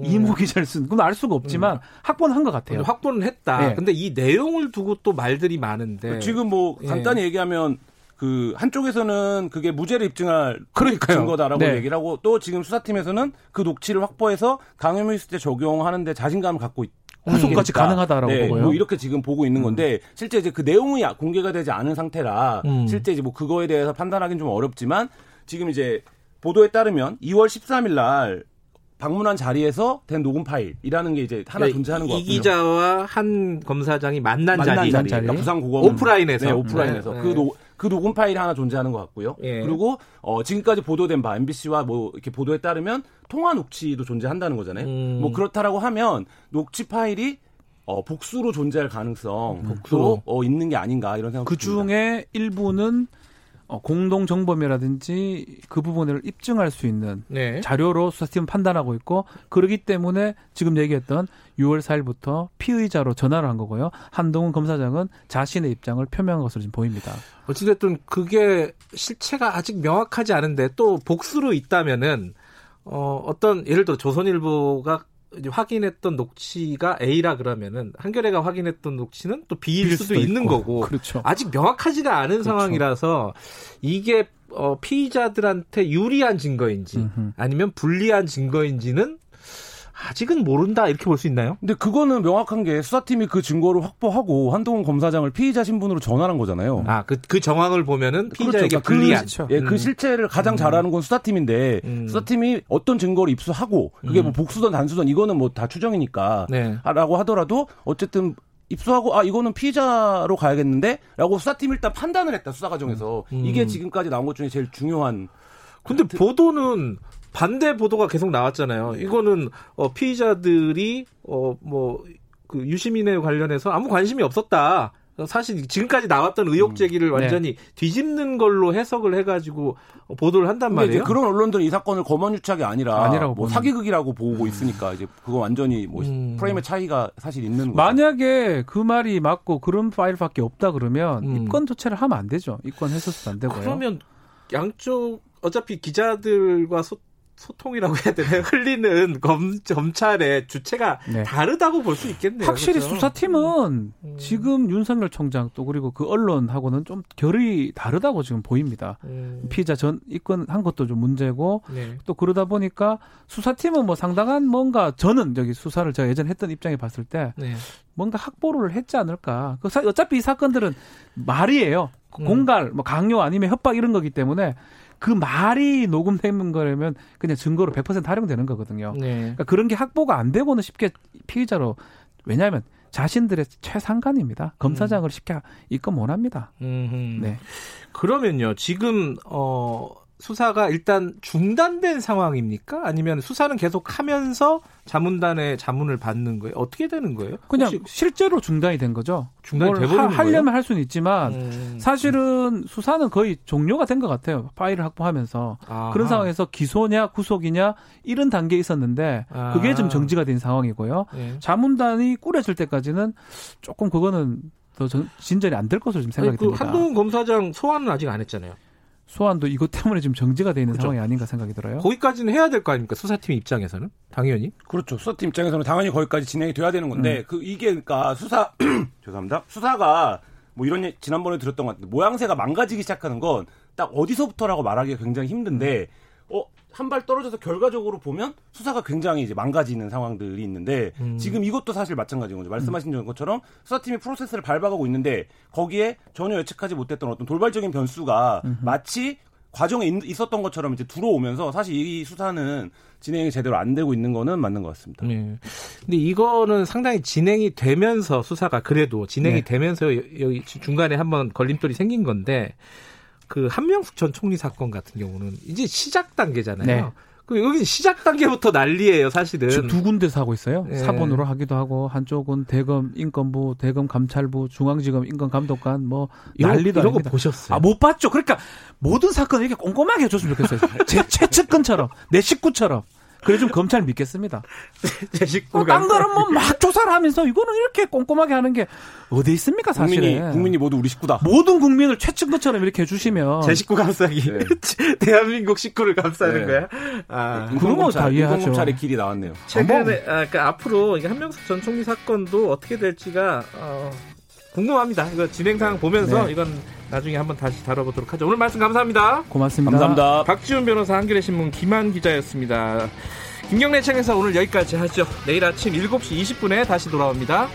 이모 기자를 쓴 그건 알 수가 없지만 음. 확보는 한 것 같아요. 확보는 했다. 네. 근데 이 내용을 두고 또 말들이 많은데 지금 뭐 예. 간단히 예. 얘기하면 그 한쪽에서는 그게 무죄를 입증할 그러니까요. 증거다라고 네. 얘기를 하고 또 지금 수사팀에서는 그 녹취를 확보해서 강요물 수대 적용하는데 자신감을 갖고 있. 후속까지 가능하다라고 네, 보고요. 뭐 이렇게 지금 보고 있는 음. 건데 음. 실제 이제 그 내용이 공개가 되지 않은 상태라 음. 실제 이제 뭐 그거에 대해서 판단하기는 좀 어렵지만 지금 이제 보도에 따르면 2월 13일 날 방문한 자리에서 된 녹음 파일이라는 게 이제 하나 네, 존재하는 거 같아요 이 기자와 한 검사장이 만난, 만난 자리, 자리. 그러니까 부산 고검 오프라인에서 네, 오프라인에서 네. 그, 노, 그 녹음 파일이 하나 존재하는 것 같고요. 예. 그리고 어, 지금까지 보도된 바 MBC와 뭐 이렇게 보도에 따르면 통화 녹취도 존재한다는 거잖아요. 음. 뭐 그렇다라고 하면 녹취 파일이 어, 복수로 존재할 가능성, 복수로 어, 있는 게 아닌가 이런 생각. 그 중에 일부는 어, 공동 정범이라든지 그 부분을 입증할 수 있는 네. 자료로 수사팀은 판단하고 있고 그러기 때문에 지금 얘기했던 6월 4일부터 피의자로 전화를 한 거고요. 한동훈 검사장은 자신의 입장을 표명한 것으로 지금 보입니다. 어찌됐든 그게 실체가 아직 명확하지 않은데 또 복수로 있다면은 어, 어떤 예를 들어 조선일보가 확인했던 녹취가 A라 그러면은 한겨레가 확인했던 녹취는 또 B일 수도, 수도, 있는 있고. 거고 그렇죠. 아직 명확하지가 않은 그렇죠. 상황이라서 이게 어, 피의자들한테 유리한 증거인지 음흠. 아니면 불리한 증거인지는 아직은 모른다 이렇게 볼 수 있나요? 근데 그거는 명확한 게 수사팀이 그 증거를 확보하고 한동훈 검사장을 피의자 신분으로 전환한 거잖아요. 아, 그, 그 정황을 보면은 그렇죠. 피의자에게 그렇죠. 불리한. 그, 예, 그 음. 실체를 가장 잘 아는 건 수사팀인데 음. 수사팀이 어떤 증거를 입수하고 그게 뭐 음. 복수든 단수든 이거는 뭐 다 추정이니까 네. 라고 하더라도 어쨌든 입수하고 아 이거는 피의자로 가야겠는데라고 수사팀이 일단 판단을 했다 수사 과정에서 음. 이게 지금까지 나온 것 중에 제일 중요한 근데 보도는 반대 보도가 계속 나왔잖아요. 이거는 어, 피의자들이 어, 뭐그 유시민에 관련해서 아무 관심이 없었다. 사실 지금까지 나왔던 의혹 음. 제기를 음. 완전히 네. 뒤집는 걸로 해석을 해가지고 보도를 한단 말이에요. 그런 언론들은 이 사건을 검언유착이 아니라 아니라고 뭐 사기극이라고 보고 음. 있으니까 이제 그거 완전히 뭐 음. 프레임의 차이가 사실 있는 거죠. 만약에 그 말이 맞고 그런 파일밖에 없다 그러면 음. 입건 조치를 하면 안 되죠. 입건 해서도 안 되고요. 그러면 양쪽 어차피 기자들과 소, 소통이라고 해야 되나 흘리는 검, 검찰의 주체가 네. 다르다고 볼 수 있겠네요. 확실히 그렇죠? 수사팀은 음. 지금 윤석열 총장 또 그리고 그 언론하고는 좀 결이 다르다고 지금 보입니다. 음. 피의자 전 입건한 것도 좀 문제고 네. 또 그러다 보니까 수사팀은 뭐 상당한 뭔가 저는 여기 수사를 제가 예전에 했던 입장에 봤을 때 네. 뭔가 확보를 했지 않을까. 그 어차피 이 사건들은 말이에요. 음. 공갈, 뭐 강요 아니면 협박 이런 거기 때문에 그 말이 녹음된 거라면 그냥 증거로 100% 활용되는 거거든요. 네. 그러니까 그런 게 확보가 안 되고는 쉽게 피의자로 왜냐하면 자신들의 최상관입니다. 검사장을 음. 쉽게 입건 못합니다. 네. 그러면요, 지금 어 수사가 일단 중단된 상황입니까? 아니면 수사는 계속 하면서 자문단의 자문을 받는 거예요? 어떻게 되는 거예요? 그냥 실제로 중단이 된 거죠. 중단이 돼버린 거예요? 하려면 할 수는 있지만 음. 사실은 수사는 거의 종료가 된 것 같아요. 파일을 확보하면서 아하. 그런 상황에서 기소냐 구속이냐 이런 단계에 있었는데 아. 그게 좀 정지가 된 상황이고요. 네. 자문단이 꾸려질 때까지는 조금 그거는 더 진전이 안 될 것으로 좀 생각이 아니, 그 듭니다. 한동훈 검사장 소환은 아직 안 했잖아요. 소환도 이것 때문에 지금 정지가 돼 있는 그렇죠. 상황이 아닌가 생각이 들어요. 거기까지는 해야 될 거 아닙니까? 수사팀 입장에서는 당연히. 그렇죠. 수사팀 입장에서는 당연히 거기까지 진행이 돼야 되는 건데 음. 그 이게 그러니까 수사 죄송합니다. 수사가 뭐 이런 지난번에 들었던 것 같은데 모양새가 망가지기 시작하는 건 딱 어디서부터라고 말하기가 굉장히 힘든데 음. 어 한발 떨어져서 결과적으로 보면 수사가 굉장히 이제 망가지는 상황들이 있는데 음. 지금 이것도 사실 마찬가지인 거죠. 말씀하신 음. 것처럼 수사팀이 프로세스를 밟아가고 있는데 거기에 전혀 예측하지 못했던 어떤 돌발적인 변수가 음흠. 마치 과정에 있었던 것처럼 이제 들어오면서 사실 이 수사는 진행이 제대로 안 되고 있는 거는 맞는 것 같습니다. 네. 근데 이거는 상당히 진행이 되면서 수사가 그래도 진행이 네. 되면서 여기 중간에 한번 걸림돌이 생긴 건데 그 한명숙 전 총리 사건 같은 경우는 이제 시작 단계잖아요. 네. 그 여기 시작 단계부터 난리예요, 사실은. 지금 두 군데서 하고 있어요. 네. 사본으로 하기도 하고 한쪽은 대검 인권부, 대검 감찰부, 중앙지검 인권감독관 뭐 난리도 이런 거 보셨어요? 아, 못 봤죠. 그러니까 모든 사건을 이렇게 꼼꼼하게 해줬으면 좋겠어요. 제 최측근처럼 내 식구처럼. 그래 좀 검찰 믿겠습니다. 제 식구가. 뭐, 딴 거는 뭐막 조사를 하면서 이거는 이렇게 꼼꼼하게 하는 게 어디 있습니까, 사실은. 국민이, 국민이 모두 우리 식구다. 모든 국민을 최측근처럼 이렇게 해주시면. 제 식구 감싸기. 네. 대한민국 식구를 감싸는 네. 거야? 아. 네. 그런 거다 이해하죠. 검찰의 길이 나왔네요. 최근에, 아, 그러니까 앞으로 이게 한명숙 전 총리 사건도 어떻게 될지가, 어, 궁금합니다. 이거 진행 상황 보면서 네. 이건 나중에 한번 다시 다뤄보도록 하죠. 오늘 말씀 감사합니다. 고맙습니다. 감사합니다. 박지훈 변호사 한겨레 신문 김한 기자였습니다. 김경래 창에서 오늘 여기까지 하죠. 내일 아침 7시 20분에 다시 돌아옵니다.